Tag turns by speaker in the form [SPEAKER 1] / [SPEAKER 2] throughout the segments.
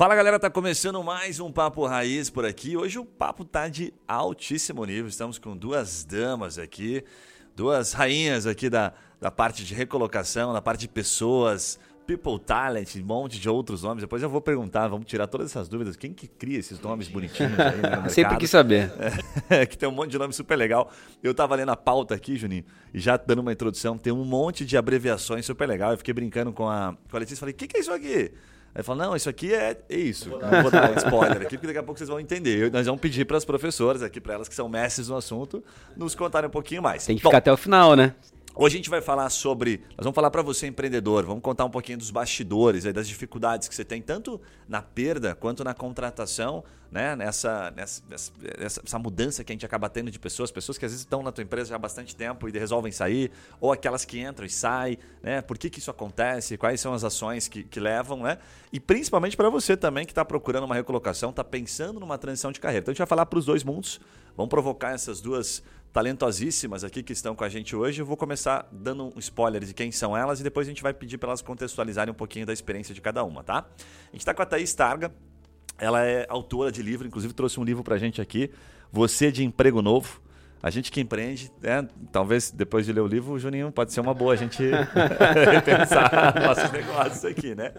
[SPEAKER 1] Fala galera, tá começando mais um Papo Raiz por aqui. Hoje o papo tá de altíssimo nível. Estamos com duas damas aqui, duas rainhas aqui da, da parte de recolocação, da parte de pessoas, People Talent, um monte de outros nomes. Depois eu vou perguntar, vamos tirar todas essas dúvidas. Quem que cria esses nomes bonitinhos aí no mercado?
[SPEAKER 2] Sempre quis saber.
[SPEAKER 1] É, que tem um monte de nome super legal. Eu tava lendo a pauta aqui, Juninho, e já dando uma introdução, tem um monte de abreviações super legal. Eu fiquei brincando com a, com a Letícia e falei, o que, que é isso aqui? Aí falou, não, isso aqui é, é isso. Não vou dar um spoiler aqui, porque daqui a pouco vocês vão entender. Eu, nós vamos pedir para as professoras aqui, para elas que são mestres no assunto, nos contarem um pouquinho mais.
[SPEAKER 2] Tem que Bom, ficar até o final, né?
[SPEAKER 1] Hoje a gente vai falar sobre. Nós vamos falar para você, empreendedor, vamos contar um pouquinho dos bastidores, das dificuldades que você tem, tanto na perda quanto na contratação, né? Nessa, nessa, nessa, essa mudança que a gente acaba tendo de pessoas, pessoas que às vezes estão na tua empresa já há bastante tempo e resolvem sair, ou aquelas que entram e saem, né? Por que, que isso acontece? Quais são as ações que, que levam, né? E principalmente para você também que está procurando uma recolocação, está pensando numa transição de carreira. Então a gente vai falar para os dois mundos, vamos provocar essas duas talentosíssimas aqui que estão com a gente hoje. Eu vou começar dando um spoiler de quem são elas e depois a gente vai pedir para elas contextualizarem um pouquinho da experiência de cada uma, tá? A gente está com a Thaís Targa. Ela é autora de livro, inclusive trouxe um livro para a gente aqui, Você de Emprego Novo. A gente que empreende, né? talvez depois de ler o livro, Juninho, pode ser uma boa a gente repensar nossos negócios aqui, né?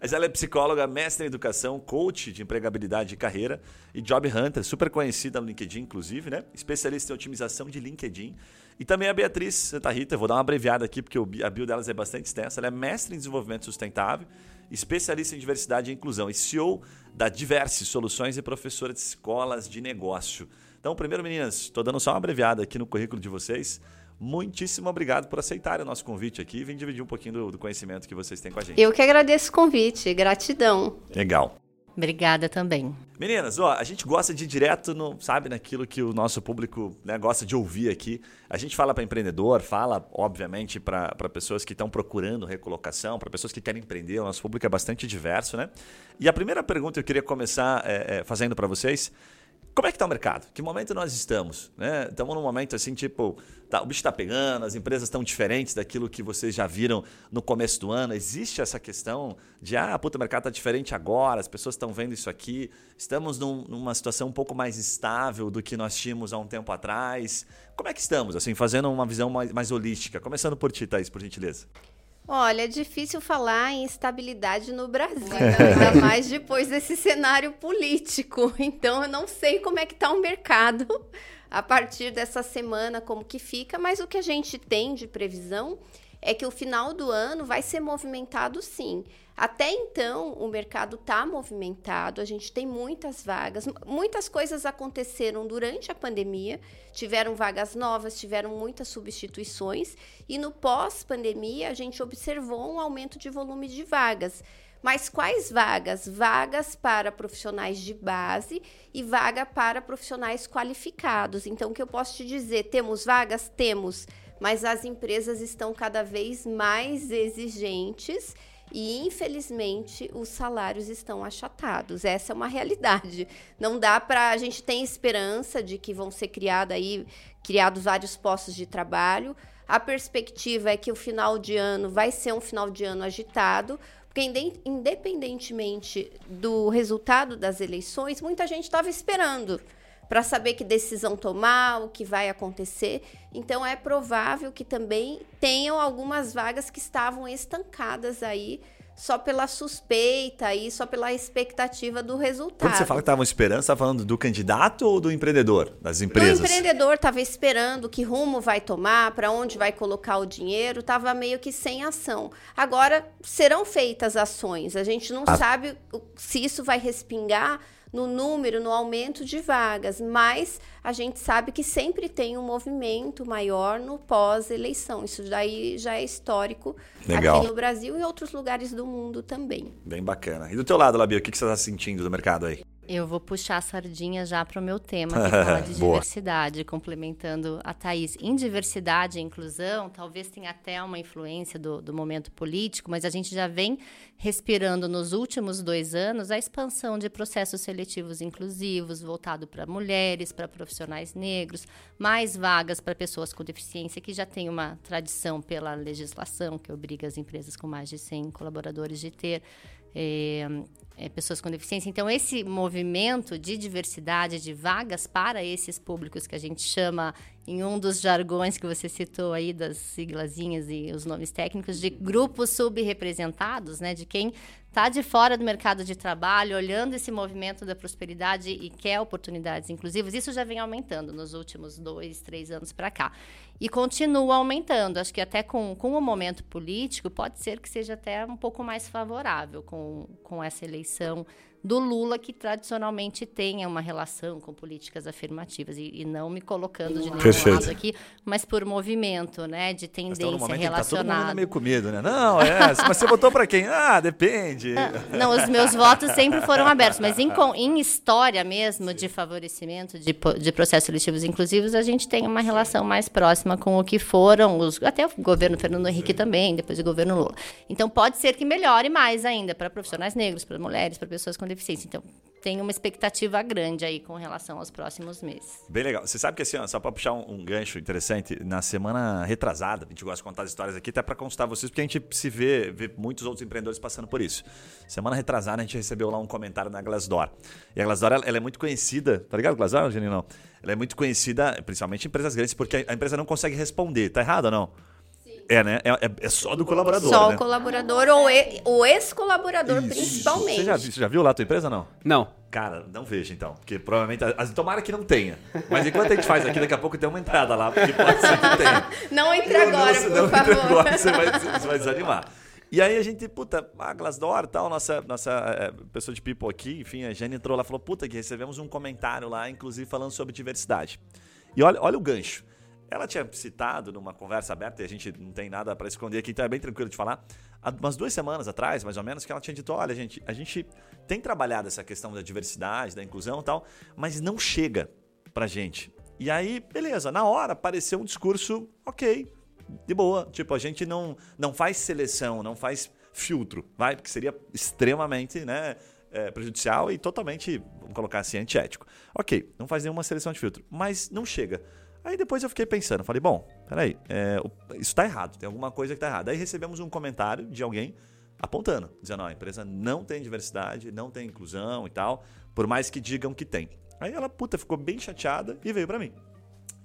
[SPEAKER 1] Mas ela é psicóloga, mestre em educação, coach de empregabilidade e carreira e job hunter, super conhecida no LinkedIn, inclusive, né? Especialista em otimização de LinkedIn. E também a Beatriz Santa Rita, vou dar uma abreviada aqui porque a bio delas é bastante extensa. Ela é mestre em desenvolvimento sustentável, especialista em diversidade e inclusão e CEO da Diverse Soluções e professora de escolas de negócio. Então, primeiro, meninas, estou dando só uma abreviada aqui no currículo de vocês. Muitíssimo obrigado por aceitarem o nosso convite aqui e vir dividir um pouquinho do, do conhecimento que vocês têm com a gente.
[SPEAKER 3] Eu que agradeço o convite, gratidão.
[SPEAKER 1] Legal.
[SPEAKER 4] Obrigada também.
[SPEAKER 1] Meninas, ó, a gente gosta de ir direto no, sabe, naquilo que o nosso público né, gosta de ouvir aqui. A gente fala para empreendedor, fala, obviamente, para pessoas que estão procurando recolocação, para pessoas que querem empreender. O nosso público é bastante diverso, né? E a primeira pergunta que eu queria começar é, é, fazendo para vocês como é que está o mercado? Que momento nós estamos? Né? Estamos num momento assim, tipo, tá, o bicho está pegando, as empresas estão diferentes daquilo que vocês já viram no começo do ano. Existe essa questão de, ah, puta, o mercado está diferente agora, as pessoas estão vendo isso aqui. Estamos num, numa situação um pouco mais estável do que nós tínhamos há um tempo atrás. Como é que estamos, assim, fazendo uma visão mais, mais holística? Começando por ti, Thaís, por gentileza.
[SPEAKER 3] Olha, é difícil falar em estabilidade no Brasil, né? ainda mais depois desse cenário político. Então, eu não sei como é que está o mercado a partir dessa semana, como que fica, mas o que a gente tem de previsão é que o final do ano vai ser movimentado sim. Até então, o mercado está movimentado, a gente tem muitas vagas, muitas coisas aconteceram durante a pandemia, tiveram vagas novas, tiveram muitas substituições, e no pós-pandemia a gente observou um aumento de volume de vagas. Mas quais vagas? Vagas para profissionais de base e vaga para profissionais qualificados. Então, o que eu posso te dizer? Temos vagas? Temos, mas as empresas estão cada vez mais exigentes e infelizmente os salários estão achatados. Essa é uma realidade. Não dá para a gente tem esperança de que vão ser criados aí criados vários postos de trabalho. A perspectiva é que o final de ano vai ser um final de ano agitado, porque independentemente do resultado das eleições, muita gente estava esperando para saber que decisão tomar, o que vai acontecer. Então é provável que também tenham algumas vagas que estavam estancadas aí só pela suspeita e só pela expectativa do resultado.
[SPEAKER 1] Quando você fala que estavam esperando, você está falando do candidato ou do empreendedor, das empresas?
[SPEAKER 3] O empreendedor estava esperando que rumo vai tomar, para onde vai colocar o dinheiro, estava meio que sem ação. Agora serão feitas ações, a gente não ah. sabe se isso vai respingar no número, no aumento de vagas, mas a gente sabe que sempre tem um movimento maior no pós-eleição. Isso daí já é histórico Legal. aqui no Brasil e em outros lugares do mundo também.
[SPEAKER 1] Bem bacana. E do teu lado, Labi, o que você está sentindo do mercado aí?
[SPEAKER 4] Eu vou puxar a sardinha já para o meu tema, que fala de diversidade, complementando a Thaís. Em diversidade e inclusão, talvez tenha até uma influência do, do momento político, mas a gente já vem respirando nos últimos dois anos a expansão de processos seletivos inclusivos, voltado para mulheres, para profissionais negros, mais vagas para pessoas com deficiência, que já tem uma tradição pela legislação, que obriga as empresas com mais de 100 colaboradores de ter é, é, pessoas com deficiência. Então, esse movimento de diversidade de vagas para esses públicos que a gente chama, em um dos jargões que você citou aí, das siglazinhas e os nomes técnicos, de grupos subrepresentados, né, de quem está de fora do mercado de trabalho, olhando esse movimento da prosperidade e quer oportunidades inclusivas, isso já vem aumentando nos últimos dois, três anos para cá. E continua aumentando. Acho que até com, com o momento político, pode ser que seja até um pouco mais favorável com, com essa eleição do Lula, que tradicionalmente tenha uma relação com políticas afirmativas, e, e não me colocando de nenhum Perfeito. lado aqui, mas por movimento, né, de tendência relacionada. Tá todo mundo
[SPEAKER 1] meio com medo, né? Não, é, mas você votou para quem? Ah, depende.
[SPEAKER 4] Não, os meus votos sempre foram abertos, mas em, em história mesmo de favorecimento de, de processos seletivos inclusivos, a gente tem uma relação mais próxima com o que foram os, até o governo Fernando Henrique também, depois o governo Lula. Então pode ser que melhore mais ainda para profissionais negros, para mulheres, para pessoas com deficiência. Então, tem uma expectativa grande aí com relação aos próximos meses.
[SPEAKER 1] Bem legal. Você sabe que assim, ó, só para puxar um, um, gancho interessante, na semana retrasada, a gente gosta de contar as histórias aqui até para constar vocês, porque a gente se vê, vê muitos outros empreendedores passando por isso. Semana retrasada a gente recebeu lá um comentário na Glassdoor. E a Glassdoor, ela, ela é muito conhecida, tá ligado Glassdoor, Janine? Não. Ela é muito conhecida, principalmente em empresas grandes, porque a empresa não consegue responder. Tá errado ou não? É, né? É, é, é, só do colaborador.
[SPEAKER 3] Só
[SPEAKER 1] né?
[SPEAKER 3] o colaborador ou e, o ex-colaborador, principalmente.
[SPEAKER 1] Você já, você já viu lá a tua empresa não?
[SPEAKER 2] Não.
[SPEAKER 1] Cara, não veja então. Porque provavelmente. As, tomara que não tenha. Mas enquanto a gente faz aqui, daqui a pouco tem uma entrada lá, porque pode ser que tenha.
[SPEAKER 3] Não entre agora, não, por não favor. Entre agora,
[SPEAKER 1] você vai, você vai desanimar. E aí a gente, puta, a Glassdoor tal, nossa, nossa é, pessoa de people aqui, enfim, a Jane entrou lá e falou, puta, que recebemos um comentário lá, inclusive falando sobre diversidade. E olha, olha o gancho. Ela tinha citado numa conversa aberta, e a gente não tem nada para esconder aqui, então é bem tranquilo de falar, há umas duas semanas atrás, mais ou menos, que ela tinha dito: olha, gente, a gente tem trabalhado essa questão da diversidade, da inclusão e tal, mas não chega pra gente. E aí, beleza, na hora apareceu um discurso, ok, de boa. Tipo, a gente não, não faz seleção, não faz filtro, vai? Porque seria extremamente, né? É, prejudicial e totalmente, vamos colocar assim, antiético. Ok, não faz nenhuma seleção de filtro, mas não chega. Aí depois eu fiquei pensando, falei, bom, peraí, é, isso está errado, tem alguma coisa que está errada. Aí recebemos um comentário de alguém apontando, dizendo, ó, a empresa não tem diversidade, não tem inclusão e tal, por mais que digam que tem. Aí ela, puta, ficou bem chateada e veio para mim.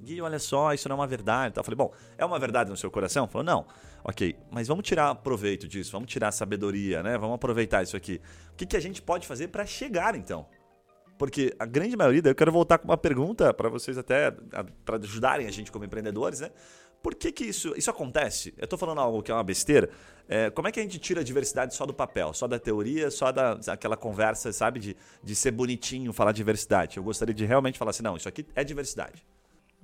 [SPEAKER 1] Gui, olha só, isso não é uma verdade. Eu falei, bom, é uma verdade no seu coração? Falou, não. Ok, mas vamos tirar proveito disso, vamos tirar sabedoria, né? Vamos aproveitar isso aqui. O que, que a gente pode fazer para chegar, então? Porque a grande maioria, eu quero voltar com uma pergunta para vocês até para ajudarem a gente como empreendedores, né? Por que, que isso, isso acontece? Eu estou falando algo que é uma besteira. É, como é que a gente tira a diversidade só do papel, só da teoria, só da, daquela conversa, sabe, de, de ser bonitinho falar diversidade? Eu gostaria de realmente falar assim, não, isso aqui é diversidade.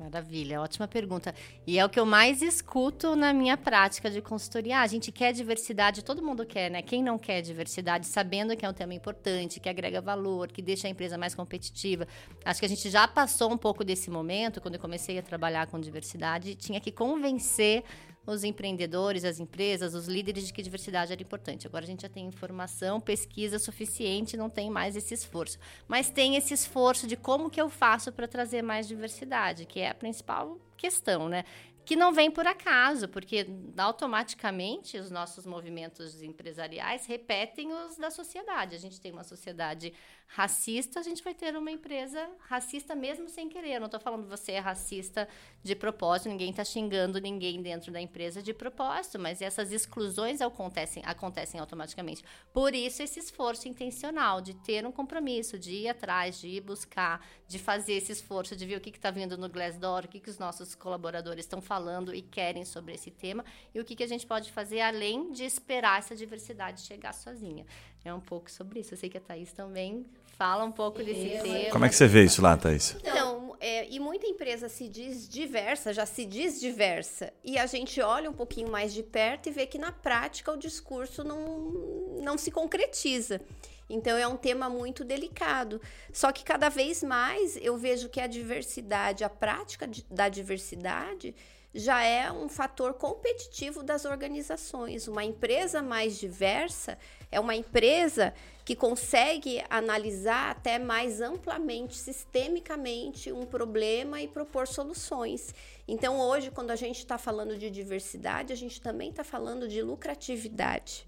[SPEAKER 4] Maravilha, ótima pergunta. E é o que eu mais escuto na minha prática de consultoria. Ah, a gente quer diversidade, todo mundo quer, né? Quem não quer diversidade, sabendo que é um tema importante, que agrega valor, que deixa a empresa mais competitiva. Acho que a gente já passou um pouco desse momento, quando eu comecei a trabalhar com diversidade, tinha que convencer os empreendedores, as empresas, os líderes de que diversidade era importante. Agora a gente já tem informação, pesquisa suficiente, não tem mais esse esforço. Mas tem esse esforço de como que eu faço para trazer mais diversidade, que é a principal questão, né? que não vem por acaso, porque automaticamente os nossos movimentos empresariais repetem os da sociedade. A gente tem uma sociedade racista, a gente vai ter uma empresa racista mesmo sem querer. Eu não estou falando você é racista de propósito, ninguém está xingando ninguém dentro da empresa de propósito, mas essas exclusões acontecem, acontecem automaticamente. Por isso, esse esforço intencional de ter um compromisso, de ir atrás, de ir buscar, de fazer esse esforço, de ver o que está vindo no Glassdoor, o que, que os nossos colaboradores estão falando e querem sobre esse tema, e o que, que a gente pode fazer além de esperar essa diversidade chegar sozinha. É um pouco sobre isso. Eu sei que a Thaís também fala um pouco desse tema.
[SPEAKER 1] Como é que você vê isso lá, Thaís?
[SPEAKER 3] Então, é, e muita empresa se diz diversa, já se diz diversa. E a gente olha um pouquinho mais de perto e vê que na prática o discurso não, não se concretiza. Então é um tema muito delicado. Só que cada vez mais eu vejo que a diversidade, a prática da diversidade, já é um fator competitivo das organizações. Uma empresa mais diversa é uma empresa que consegue analisar até mais amplamente, sistemicamente, um problema e propor soluções. Então, hoje, quando a gente está falando de diversidade, a gente também está falando de lucratividade.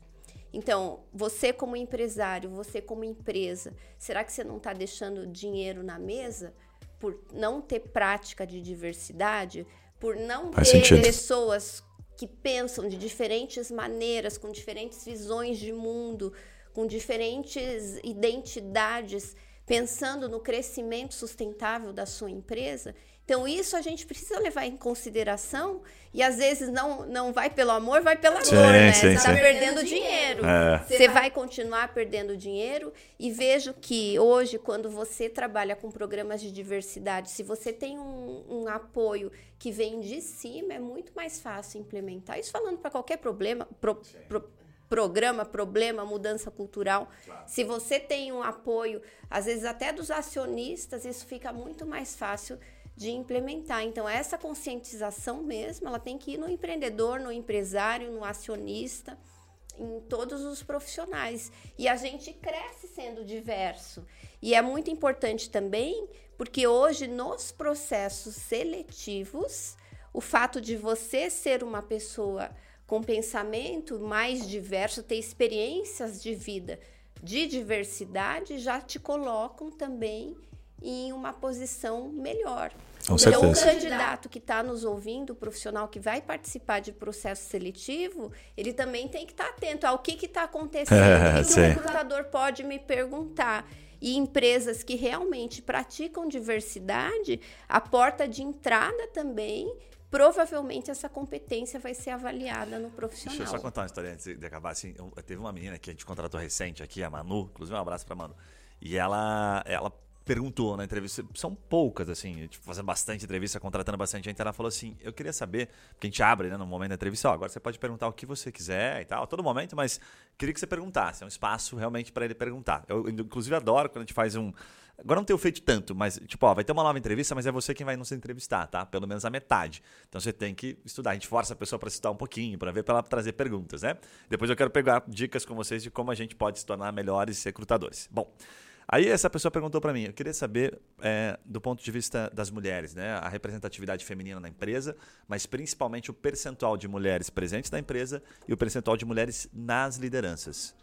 [SPEAKER 3] Então, você como empresário, você como empresa, será que você não está deixando dinheiro na mesa por não ter prática de diversidade, por não Faz ter sentido. pessoas que pensam de diferentes maneiras, com diferentes visões de mundo, com diferentes identidades, pensando no crescimento sustentável da sua empresa? Então, isso a gente precisa levar em consideração e às vezes não, não vai pelo amor, vai pela sim, dor, né? Sim, Você está perdendo dinheiro. É. Você vai continuar perdendo dinheiro e vejo que hoje, quando você trabalha com programas de diversidade, se você tem um, um apoio que vem de cima, é muito mais fácil implementar. Isso falando para qualquer problema, pro, pro, programa, problema, mudança cultural. Claro. Se você tem um apoio, às vezes até dos acionistas, isso fica muito mais fácil de implementar. Então, essa conscientização mesmo, ela tem que ir no empreendedor, no empresário, no acionista, em todos os profissionais. E a gente cresce sendo diverso. E é muito importante também, porque hoje, nos processos seletivos, o fato de você ser uma pessoa com pensamento mais diverso, ter experiências de vida de diversidade, já te colocam também em uma posição melhor.
[SPEAKER 1] Com então, certeza.
[SPEAKER 3] o candidato que está nos ouvindo, o profissional que vai participar de processo seletivo, ele também tem que estar tá atento ao que está acontecendo, é, o que o recrutador pode me perguntar. E empresas que realmente praticam diversidade, a porta de entrada também provavelmente essa competência vai ser avaliada no profissional.
[SPEAKER 1] Deixa eu só contar uma história antes de acabar. Assim, teve uma menina que a gente contratou recente aqui, a Manu, inclusive um abraço para Manu. E ela, ela perguntou na entrevista, são poucas, assim, tipo, fazendo bastante entrevista, contratando bastante gente, ela falou assim, eu queria saber, porque a gente abre, né, no momento da entrevista, ó, agora você pode perguntar o que você quiser e tal, todo momento, mas queria que você perguntasse, é um espaço realmente para ele perguntar. Eu, inclusive, adoro quando a gente faz um... Agora não tenho feito tanto, mas, tipo, ó, vai ter uma nova entrevista, mas é você quem vai nos entrevistar, tá? Pelo menos a metade. Então você tem que estudar. A gente força a pessoa para estudar um pouquinho, para ver, para ela trazer perguntas, né? Depois eu quero pegar dicas com vocês de como a gente pode se tornar melhores recrutadores. Bom, Aí essa pessoa perguntou para mim, eu queria saber é, do ponto de vista das mulheres, né, a representatividade feminina na empresa, mas principalmente o percentual de mulheres presentes na empresa e o percentual de mulheres nas lideranças.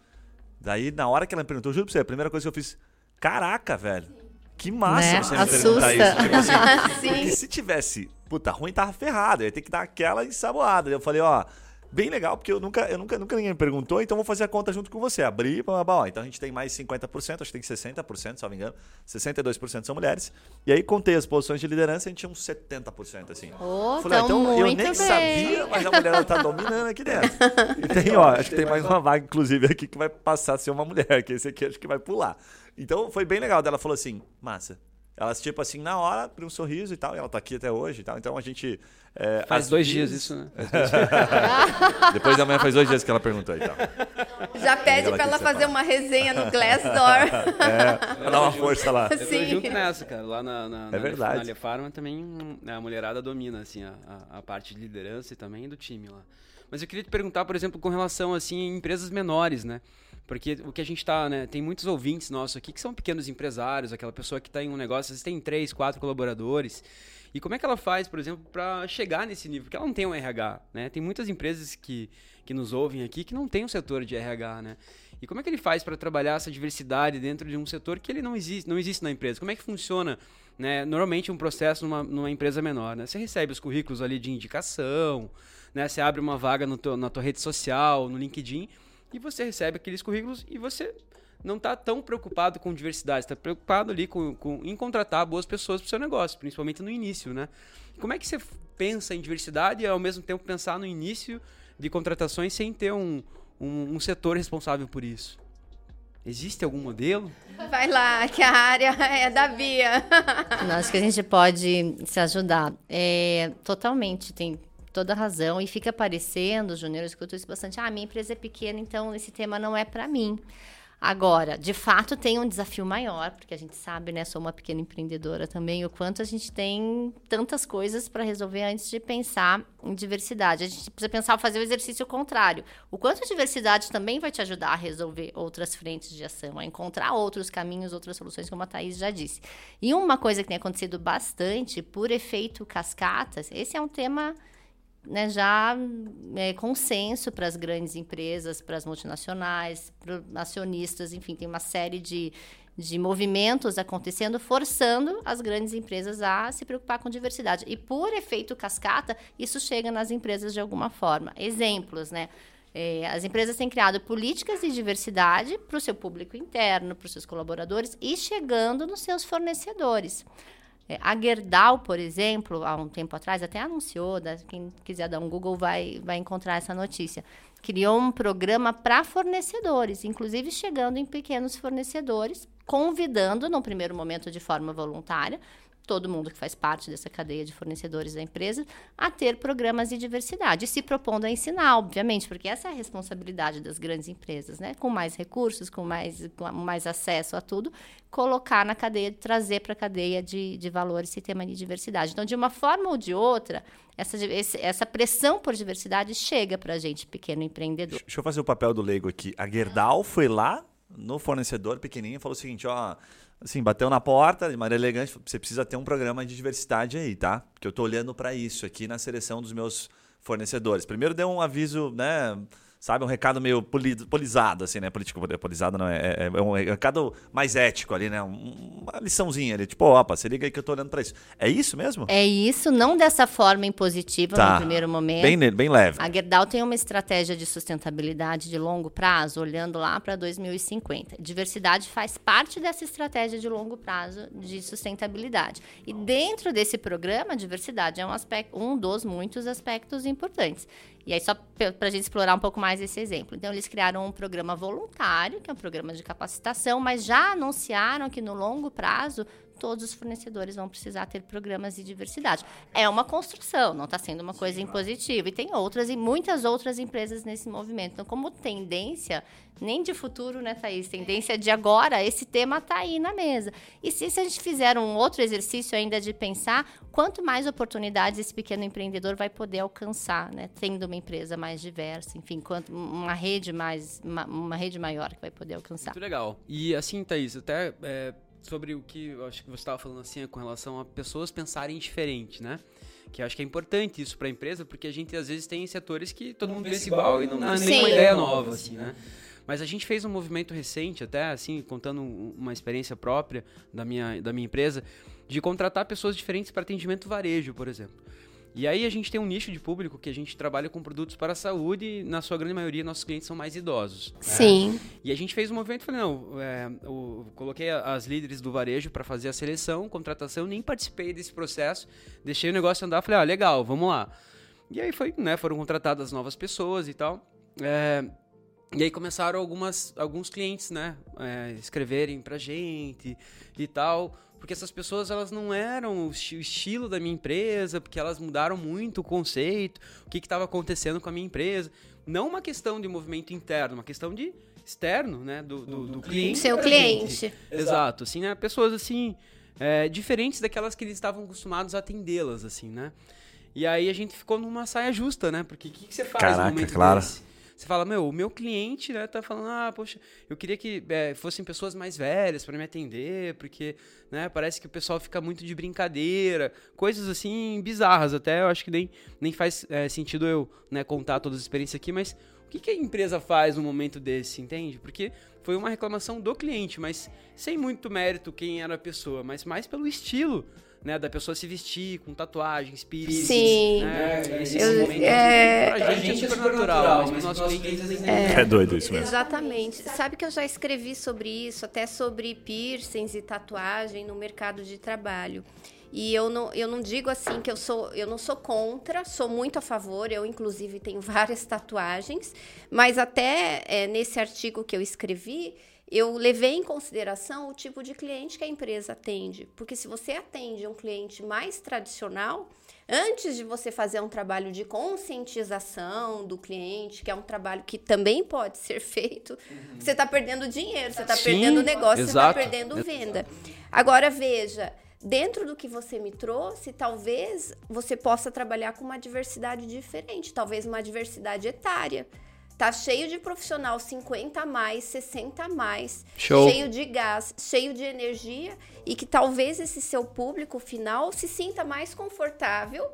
[SPEAKER 1] Daí, na hora que ela me perguntou, juro pra você, a primeira coisa que eu fiz, caraca, velho, que massa né? você me
[SPEAKER 4] Assusta. perguntar isso. Tipo
[SPEAKER 1] assim, porque se tivesse, puta, ruim tava ferrado, eu ia ter que dar aquela ensaboada. Eu falei, ó, bem legal, porque eu nunca, eu nunca, nunca ninguém me perguntou, então vou fazer a conta junto com você. Abrir, blá, blá, blá. então a gente tem mais 50%, acho que tem 60%, se não me engano. 62% são mulheres. E aí contei as posições de liderança, a gente tinha uns 70%, assim.
[SPEAKER 4] Oh, Falei, então eu nem bem.
[SPEAKER 1] sabia, mas a mulher está dominando aqui dentro. E tem, ó, acho que tem mais uma vaga, inclusive, aqui que vai passar a ser uma mulher, que esse aqui acho que vai pular. Então foi bem legal. Ela falou assim, massa, elas, tipo assim, na hora, abriu um sorriso e tal. E ela tá aqui até hoje e tal. Então a gente.
[SPEAKER 2] É, faz dois dias isso, né?
[SPEAKER 1] Depois da manhã faz dois dias que ela perguntou e tal.
[SPEAKER 3] Já pede para ela fazer uma resenha no Glassdoor.
[SPEAKER 1] é, pra dar uma força lá.
[SPEAKER 2] Eu tô junto nessa, cara. Lá na, na, é verdade. na Farma também né, a mulherada domina, assim, a, a, parte de liderança e também do time lá. Mas eu queria te perguntar, por exemplo, com relação, assim, a empresas menores, né? Porque o que a gente está, né? Tem muitos ouvintes nossos aqui que são pequenos empresários, aquela pessoa que está em um negócio, às vezes tem três, quatro colaboradores. E como é que ela faz, por exemplo, para chegar nesse nível? Porque ela não tem um RH, né? Tem muitas empresas que, que nos ouvem aqui que não tem um setor de RH, né? E como é que ele faz para trabalhar essa diversidade dentro de um setor que ele não existe, não existe na empresa? Como é que funciona, né? Normalmente um processo numa, numa empresa menor, né? Você recebe os currículos ali de indicação, né? Você abre uma vaga no teu, na tua rede social, no LinkedIn e você recebe aqueles currículos e você não está tão preocupado com diversidade, está preocupado ali com, com, em contratar boas pessoas para o seu negócio, principalmente no início, né? Como é que você pensa em diversidade e ao mesmo tempo pensar no início de contratações sem ter um, um, um setor responsável por isso? Existe algum modelo?
[SPEAKER 3] Vai lá, que a área é da Bia.
[SPEAKER 4] Acho que a gente pode se ajudar. É, totalmente. Tem toda razão. E fica parecendo, Júnior, eu escuto isso bastante. Ah, minha empresa é pequena, então esse tema não é para mim. Agora, de fato, tem um desafio maior, porque a gente sabe, né? Sou uma pequena empreendedora também, o quanto a gente tem tantas coisas para resolver antes de pensar em diversidade. A gente precisa pensar fazer o exercício contrário. O quanto a diversidade também vai te ajudar a resolver outras frentes de ação, a encontrar outros caminhos, outras soluções, como a Thaís já disse. E uma coisa que tem acontecido bastante, por efeito cascatas, esse é um tema né, já é, consenso para as grandes empresas, para as multinacionais, para acionistas, enfim, tem uma série de, de movimentos acontecendo, forçando as grandes empresas a se preocupar com diversidade. E por efeito cascata, isso chega nas empresas de alguma forma. Exemplos, né? É, as empresas têm criado políticas de diversidade para o seu público interno, para os seus colaboradores e chegando nos seus fornecedores. É, a Gerdau, por exemplo, há um tempo atrás, até anunciou, quem quiser dar um Google vai, vai encontrar essa notícia. Criou um programa para fornecedores, inclusive chegando em pequenos fornecedores, convidando, no primeiro momento de forma voluntária, todo mundo que faz parte dessa cadeia de fornecedores da empresa a ter programas de diversidade, e se propondo a ensinar, obviamente, porque essa é a responsabilidade das grandes empresas, né? Com mais recursos, com mais, com mais acesso a tudo, colocar na cadeia, trazer para a cadeia de, de valor esse tema de diversidade. Então, de uma forma ou de outra, essa, essa pressão por diversidade chega para a gente, pequeno empreendedor.
[SPEAKER 1] Deixa eu fazer o papel do leigo aqui. A Gerdau foi lá no fornecedor pequenininho e falou o seguinte, ó, assim, bateu na porta de maneira elegante, você precisa ter um programa de diversidade aí, tá? Porque eu tô olhando para isso aqui na seleção dos meus fornecedores. Primeiro deu um aviso, né, sabe? Um recado meio polizado, assim, né? Político polizado não é, é, é, um recado mais ético ali, né? Uma liçãozinha ali, tipo, opa, se liga aí que eu tô olhando para isso. É isso mesmo?
[SPEAKER 4] É isso, não dessa forma impositiva tá. no primeiro momento.
[SPEAKER 1] Bem, bem leve.
[SPEAKER 4] A Gerdau tem uma estratégia de sustentabilidade de longo prazo, olhando lá para 2050. Diversidade faz parte dessa estratégia de longo prazo de sustentabilidade. E dentro desse programa, diversidade é um aspecto, um dos muitos aspectos importantes. E aí, só para a gente explorar um pouco mais esse exemplo. Então, eles criaram um programa voluntário, que é um programa de capacitação, mas já anunciaram que no longo prazo todos os fornecedores vão precisar ter programas de diversidade. É uma construção, não está sendo uma coisa impositiva. E tem outras e muitas outras empresas nesse movimento. Então, como tendência, nem de futuro, né, Thaís? Tendência de agora, esse tema está aí na mesa. E se, se a gente fizer um outro exercício ainda de pensar quanto mais oportunidades esse pequeno empreendedor vai poder alcançar, né? Tendo uma empresa mais diversa, enfim, quanto uma rede mais, uma, uma rede maior que vai poder alcançar.
[SPEAKER 2] Muito legal. E assim, Thaís, até é sobre o que eu acho que você estava falando assim, com relação a pessoas pensarem diferente, né? Que eu acho que é importante isso para a empresa, porque a gente às vezes tem setores que todo mundo pensa igual e não tem nenhuma ideia nova, assim, né? Mas a gente fez um movimento recente, até assim, contando uma experiência própria da minha, da minha empresa, de contratar pessoas diferentes para atendimento varejo, por exemplo. E aí a gente tem um nicho de público que a gente trabalha com produtos para a saúde e na sua grande maioria nossos clientes são mais idosos.
[SPEAKER 4] Né? Sim. Né?
[SPEAKER 2] E a gente fez um movimento, falei, não, é, eu coloquei as líderes do varejo para fazer a seleção, contratação, nem participei desse processo, deixei o negócio andar, falei, ah, legal, vamos lá. E aí foi, né, foram contratadas novas pessoas e tal. É, e aí começaram algumas, alguns clientes, né, é, escreverem pra gente e tal porque essas pessoas elas não eram o estilo da minha empresa, porque elas mudaram muito o conceito, o que estava acontecendo com a minha empresa. Não uma questão de movimento interno, uma questão de externo, né, do, do, do cliente.
[SPEAKER 4] Seu cliente.
[SPEAKER 2] Exato, assim, né, pessoas assim é, diferentes daquelas que eles estavam acostumados a atendê-las, assim, né. E aí a gente ficou numa saia justa, né, porque o que, que, você faz
[SPEAKER 1] Caraca,
[SPEAKER 2] no momento
[SPEAKER 1] claro.
[SPEAKER 2] desse? Você fala, meu, o meu cliente, né, tá falando, ah, poxa, eu queria que é, fossem pessoas mais velhas para me atender, porque, né, parece que o pessoal fica muito de brincadeira, coisas assim bizarras até, eu acho que nem, nem faz é, sentido eu, né, contar todas as experiências aqui, mas o que, que a empresa faz no momento desse, entende? Porque foi uma reclamação do cliente, mas sem muito mérito quem era a pessoa, mas mais pelo estilo né, da pessoa se vestir com tatuagens, piercings.
[SPEAKER 4] Sim.
[SPEAKER 2] Né, eu, é, pra gente é super natural, mas nosso cliente
[SPEAKER 1] é, é doido isso mesmo.
[SPEAKER 3] Exatamente. Sabe que eu já escrevi sobre isso, até sobre piercings e tatuagem no mercado de trabalho. E eu não, eu não digo assim que eu sou, eu não sou contra, sou muito a favor. Eu, inclusive, tenho várias tatuagens, mas até é, nesse artigo que eu escrevi, eu levei em consideração o tipo de cliente que a empresa atende. Porque se você atende um cliente mais tradicional, antes de você fazer um trabalho de conscientização do cliente, que é um trabalho que também pode ser feito, uhum. você está perdendo dinheiro, você está perdendo negócio, você está perdendo venda. Agora veja. Dentro do que você me trouxe, talvez você possa trabalhar com uma diversidade diferente, talvez uma diversidade etária. Tá cheio de profissional 50 a mais, 60 a mais, Show. cheio de gás, cheio de energia e que talvez esse seu público final se sinta mais confortável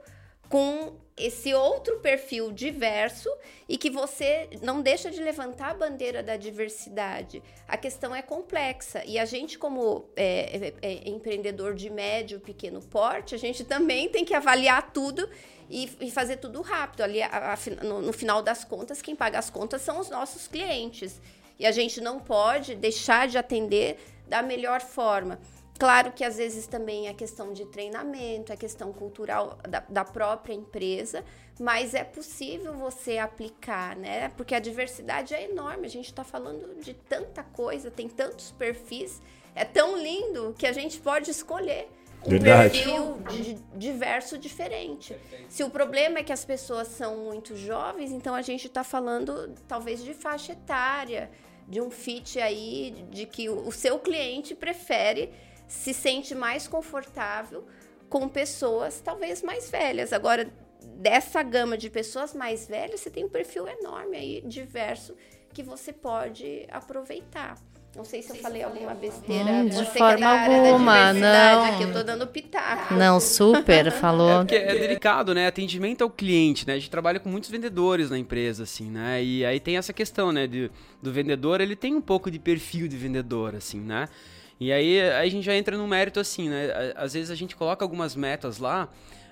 [SPEAKER 3] com esse outro perfil diverso e que você não deixa de levantar a bandeira da diversidade. A questão é complexa e a gente, como é, é, é, empreendedor de médio, pequeno porte, a gente também tem que avaliar tudo e, e fazer tudo rápido. Ali, a, a, no, no final das contas, quem paga as contas são os nossos clientes e a gente não pode deixar de atender da melhor forma. Claro que às vezes também é questão de treinamento, é questão cultural da, da, própria empresa, mas é possível você aplicar, né? Porque a diversidade é enorme, a gente está falando de tanta coisa, tem tantos perfis, é tão lindo que a gente pode escolher um Verdade. perfil de, diverso diferente. Se o problema é que as pessoas são muito jovens, então a gente está falando talvez de faixa etária, de um fit aí, de que o, o seu cliente prefere se sente mais confortável com pessoas talvez mais velhas. Agora, dessa gama de pessoas mais velhas, você tem um perfil enorme aí, diverso, que você pode aproveitar. Não sei se eu falei alguma besteira.
[SPEAKER 4] Hum, de você forma é alguma, não.
[SPEAKER 3] Aqui eu tô dando pitaco.
[SPEAKER 4] Não, super, falou.
[SPEAKER 2] É, é delicado, né? Atendimento ao cliente, né? A gente trabalha com muitos vendedores na empresa, assim, né? E aí tem essa questão, né? De, do vendedor, ele tem um pouco de perfil de vendedor, assim, né? E aí, a gente já entra no mérito assim, né? Às vezes a gente coloca algumas metas lá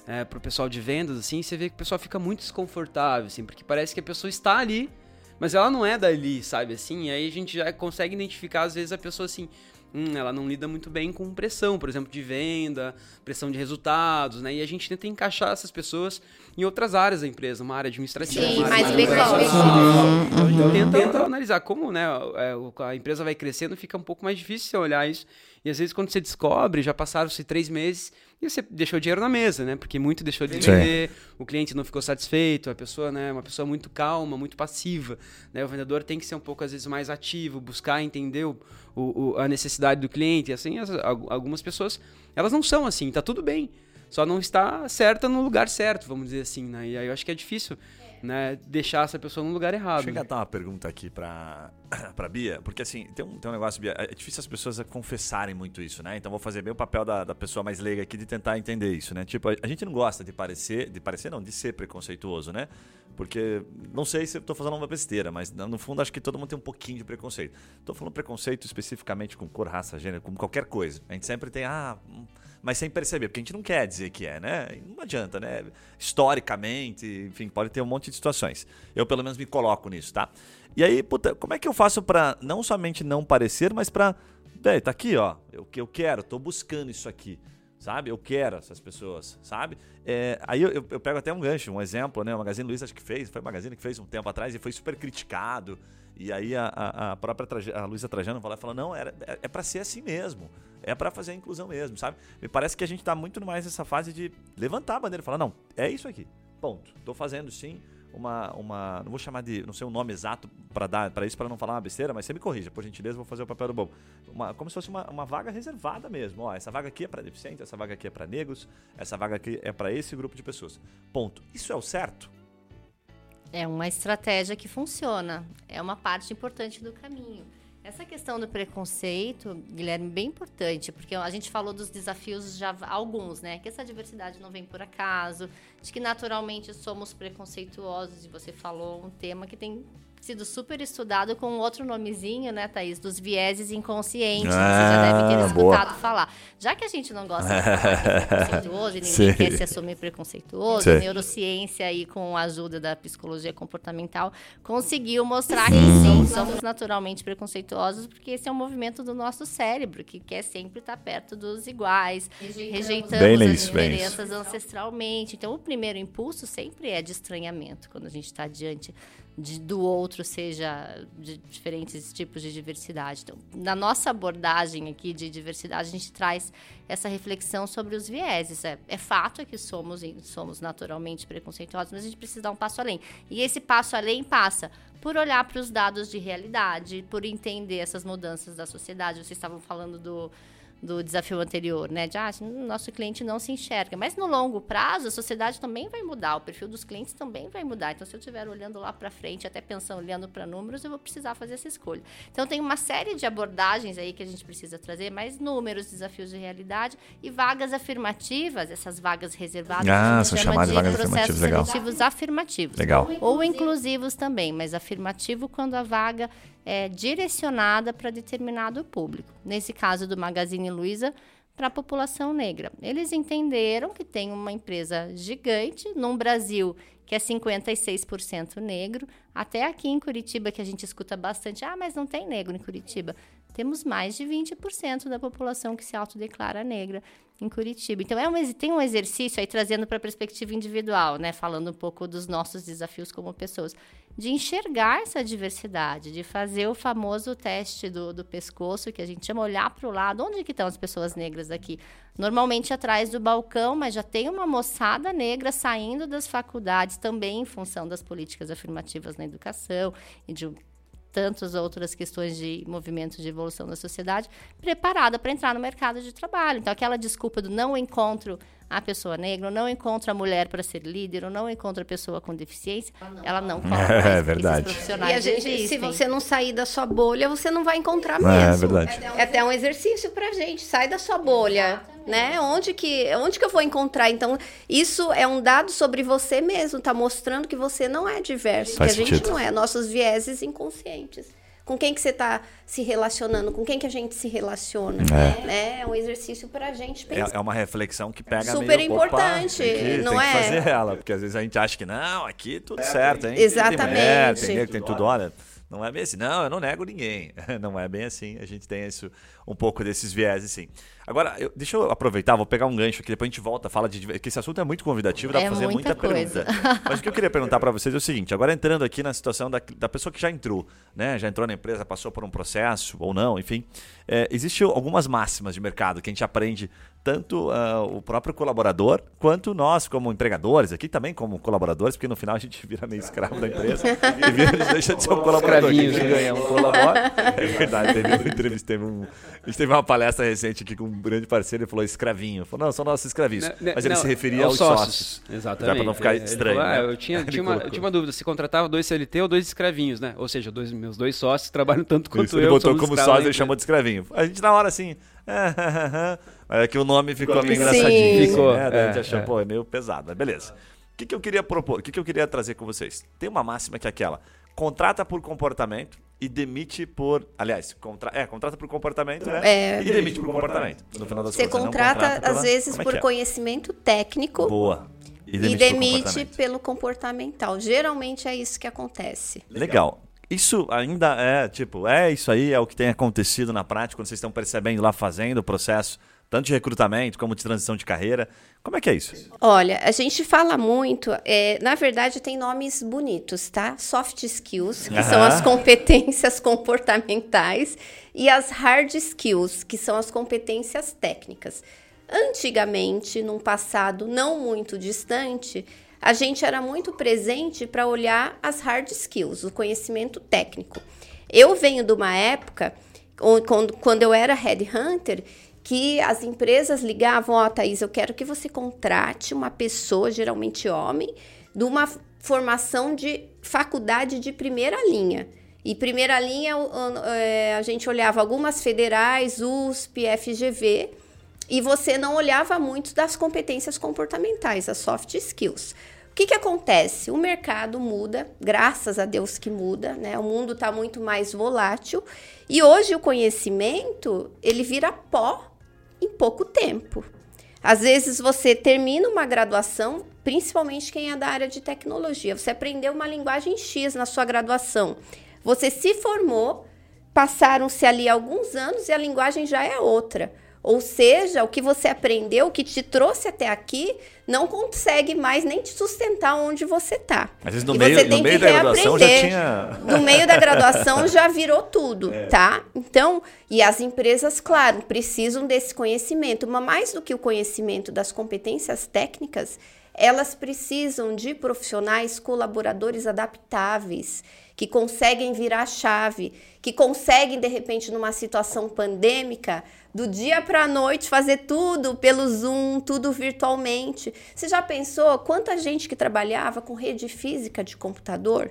[SPEAKER 2] é, pro pessoal de vendas, assim, você vê que o pessoal fica muito desconfortável, assim, porque parece que a pessoa está ali, mas ela não é dali, sabe, assim? E aí a gente já consegue identificar, às vezes, a pessoa assim, hum, ela não lida muito bem com pressão, por exemplo, de venda, pressão de resultados, né? E a gente tenta encaixar essas pessoas em outras áreas da empresa, uma área administrativa.
[SPEAKER 3] Sim,
[SPEAKER 2] mais
[SPEAKER 3] back office.
[SPEAKER 2] Então a gente tenta, tenta analisar como né, é, a empresa vai crescendo, fica um pouco mais difícil você olhar isso. E às vezes quando você descobre, já passaram-se três meses e você deixou dinheiro na mesa, né? Porque muito deixou de vender, o cliente não ficou satisfeito, a pessoa, né, uma pessoa muito calma, muito passiva, né? O vendedor tem que ser um pouco às vezes mais ativo, buscar entender o, o, a necessidade do cliente, e assim, as, algumas pessoas, elas não são assim, tá tudo bem. Só não está certa no lugar certo, vamos dizer assim, né? E aí eu acho que é difícil né, deixar essa pessoa no lugar errado.
[SPEAKER 1] Deixa eu dar uma pergunta aqui para para Bia, porque assim, tem um, tem um negócio, Bia, é difícil as pessoas confessarem muito isso, né? Então vou fazer bem o papel da, da pessoa mais leiga aqui de tentar entender isso, né? Tipo, a, a gente não gosta de parecer, de parecer não, de ser preconceituoso, né? Porque não sei se eu estou fazendo uma besteira, mas no fundo acho que todo mundo tem um pouquinho de preconceito. Estou falando preconceito especificamente com cor, raça, gênero, com qualquer coisa. A gente sempre tem, ah, mas sem perceber, porque a gente não quer dizer que é, né? Não adianta, né? Historicamente, enfim, pode ter um monte de situações. Eu pelo menos me coloco nisso, tá? E aí, puta, como é que eu faço para não somente não parecer, mas para, bem, tá aqui, ó, o que eu quero, tô buscando isso aqui sabe? Eu quero essas pessoas, sabe? É, aí eu, eu, pego até um gancho, um exemplo, né? O Magazine Luiza acho que fez, foi o Magazine que fez um tempo atrás e foi super criticado. E aí a, a, a própria a Luísa Trajano falou, falou, não, era, é, é para ser assim mesmo. É para fazer a inclusão mesmo, sabe? Me parece que a gente tá muito mais nessa fase de levantar a bandeira e falar, não, é isso aqui. Ponto. Tô fazendo sim uma, uma não vou chamar de, não sei o nome exato para dar para isso para não falar uma besteira, mas você me corrija, por gentileza, vou fazer o papel do bobo. Uma, como se fosse uma, uma vaga reservada mesmo. Ó, essa vaga aqui é para deficientes, essa vaga aqui é para negros, essa vaga aqui é para esse grupo de pessoas. Ponto. Isso é o certo?
[SPEAKER 4] É uma estratégia que funciona. É uma parte importante do caminho. Essa questão do preconceito, Guilherme, bem importante, porque a gente falou dos desafios já alguns, né? Que essa diversidade não vem por acaso, de que naturalmente somos preconceituosos, e você falou um tema que tem sido super estudado com outro nomezinho, né, Thaís? Dos vieses inconscientes. Ah, você já deve ter escutado boa. falar. Já que a gente não gosta de falar preconceituoso, e ninguém Sim. quer se assumir preconceituoso, sim. a neurociência aí, com a ajuda da psicologia comportamental, conseguiu mostrar que sim, somos naturalmente preconceituosos, porque esse é um movimento do nosso cérebro, que quer sempre estar perto dos iguais, rejeitando as diferenças ancestralmente. Então, o primeiro impulso sempre é de estranhamento, quando a gente está diante de, do outro seja de diferentes tipos de diversidade. Então, na nossa abordagem aqui de diversidade, a gente traz essa reflexão sobre os vieses. É, é fato que somos, somos naturalmente preconceituosos, mas a gente precisa dar um passo além. E esse passo além passa por olhar para os dados de realidade, por entender essas mudanças da sociedade. Vocês estavam falando do do desafio anterior, né? De, ah, nosso cliente não se enxerga. Mas no longo prazo, a sociedade também vai mudar, o perfil dos clientes também vai mudar. Então, se eu estiver olhando lá para frente, até pensando, olhando para números, eu vou precisar fazer essa escolha. Então, tem uma série de abordagens aí que a gente precisa trazer, mais números, desafios de realidade e vagas afirmativas, essas vagas reservadas.
[SPEAKER 1] Ah, são chamadas de vagas afirmativas, legal.
[SPEAKER 4] afirmativos.
[SPEAKER 1] Legal.
[SPEAKER 4] Ou inclusivos também, mas afirmativo quando a vaga é, direcionada para determinado público. Nesse caso do Magazine Luiza, para a população negra. Eles entenderam que tem uma empresa gigante num Brasil que é 56% negro, até aqui em Curitiba que a gente escuta bastante, ah, mas não tem negro em Curitiba. Temos mais de 20% da população que se autodeclara negra em Curitiba. Então, é um, tem um exercício aí trazendo para a perspectiva individual, né? Falando um pouco dos nossos desafios como pessoas de enxergar essa diversidade, de fazer o famoso teste do, do pescoço, que a gente chama olhar para o lado. Onde que estão as pessoas negras aqui? Normalmente atrás do balcão, mas já tem uma moçada negra saindo das faculdades também em função das políticas afirmativas na educação e de tantas outras questões de movimento de evolução da sociedade, preparada para entrar no mercado de trabalho. Então, aquela desculpa do não encontro a pessoa negra, ou não encontra a mulher para ser líder, ou não encontra a pessoa com deficiência, ela não coloca.
[SPEAKER 1] É, é verdade.
[SPEAKER 3] E a gente, se você não sair da sua bolha, você não vai encontrar mesmo. É,
[SPEAKER 1] é verdade.
[SPEAKER 3] É até um exercício para gente, sai da sua bolha. Né? Onde que, onde que eu vou encontrar? Então, isso é um dado sobre você mesmo, está mostrando que você não é diverso, Faz que a gente não é, nossos vieses inconscientes com quem que você está se relacionando, com quem que a gente se relaciona. É, né? é um exercício para a gente
[SPEAKER 1] pensar. É, é, uma reflexão que pega
[SPEAKER 3] Super
[SPEAKER 1] meio,
[SPEAKER 3] importante,
[SPEAKER 1] opa, que,
[SPEAKER 3] não é?
[SPEAKER 1] Tem que fazer ela, porque às vezes a gente acha que não, aqui tudo é, certo, hein?
[SPEAKER 3] Exatamente. Tem, mulher,
[SPEAKER 1] tem, negro, tem tudo, olha. Não é bem assim. Não, eu não nego ninguém. Não é bem assim. A gente tem isso, um pouco desses viés, assim. Agora, eu, deixa eu aproveitar, vou pegar um gancho aqui, depois a gente volta, fala de. que esse assunto é muito convidativo, dá é pra fazer muita, muita pergunta. Mas o que eu queria perguntar para vocês é o seguinte: agora entrando aqui na situação da, da pessoa que já entrou, né? Já entrou na empresa, passou por um processo ou não, enfim. É, Existem algumas máximas de mercado que a gente aprende tanto uh, o próprio colaborador quanto nós como empregadores aqui também como colaboradores, porque no final a gente vira meio escravo da empresa e vira, deixa de ser um colaborador. Quem né? ganha um colabora. É verdade, teve uma entrevista, teve um, a gente teve uma palestra recente aqui com um grande parceiro, ele falou escravinho. Falou, não, são nossos escravinhos. Não, Mas ele não, se referia é aos sócios. sócios.
[SPEAKER 2] Exatamente.
[SPEAKER 1] Para não ficar estranho. Falou, ah,
[SPEAKER 2] né? eu, tinha, tinha, uma, eu tinha uma dúvida, se contratava dois CLT ou dois escravinhos, né? Ou seja, dois, meus dois sócios trabalham tanto quanto Isso, eu.
[SPEAKER 1] Ele botou como sócio, ele chamou de escravinho. A gente na hora assim... é que o nome ficou meio engraçadinho. Ficou. Né? É, a gente achou, é. pô, é meio pesado, mas beleza. O que, que eu queria propor? O que, que eu queria trazer com vocês? Tem uma máxima que é aquela: contrata por comportamento e demite por. Aliás, contra, é, contrata por comportamento, né?
[SPEAKER 3] É,
[SPEAKER 1] e demite por comportamento. No final das
[SPEAKER 3] você contas, contrata, contrata pela, às vezes, é por é? conhecimento técnico.
[SPEAKER 1] Boa.
[SPEAKER 3] E demite, e demite pelo comportamental. Geralmente é isso que acontece.
[SPEAKER 1] Legal. Isso ainda é, tipo, é isso aí, é o que tem acontecido na prática, quando vocês estão percebendo lá fazendo o processo, tanto de recrutamento como de transição de carreira. Como é que é isso?
[SPEAKER 3] Olha, a gente fala muito, é, na verdade tem nomes bonitos, tá? Soft skills, que são as competências comportamentais, e as hard skills, que são as competências técnicas. Antigamente, num passado não muito distante, a gente era muito presente para olhar as hard skills, o conhecimento técnico. Eu venho de uma época quando eu era headhunter que as empresas ligavam, ó, oh, Thaís, eu quero que você contrate uma pessoa, geralmente homem, de uma formação de faculdade de primeira linha. E primeira linha, é, a gente olhava algumas federais, USP, FGV, e você não olhava muito das competências comportamentais, as soft skills. O que, que acontece? O mercado muda, graças a Deus que muda, né? O mundo está muito mais volátil e hoje o conhecimento ele vira pó em pouco tempo. Às vezes você termina uma graduação, principalmente quem é da área de tecnologia, você aprendeu uma linguagem X na sua graduação, você se formou, passaram-se ali alguns anos e a linguagem já é outra. Ou seja, o que você aprendeu, o que te trouxe até aqui, não consegue mais nem te sustentar onde você está.
[SPEAKER 1] Às vezes no, e meio, no meio da graduação já tinha...
[SPEAKER 3] No meio da graduação já virou tudo, é. tá? Então, e as empresas, claro, precisam desse conhecimento, mas mais do que o conhecimento das competências técnicas, elas precisam de profissionais colaboradores adaptáveis, que conseguem virar a chave, que conseguem, de repente, numa situação pandêmica, do dia para a noite, fazer tudo pelo Zoom, tudo virtualmente. Você já pensou quanta gente que trabalhava com rede física de computador?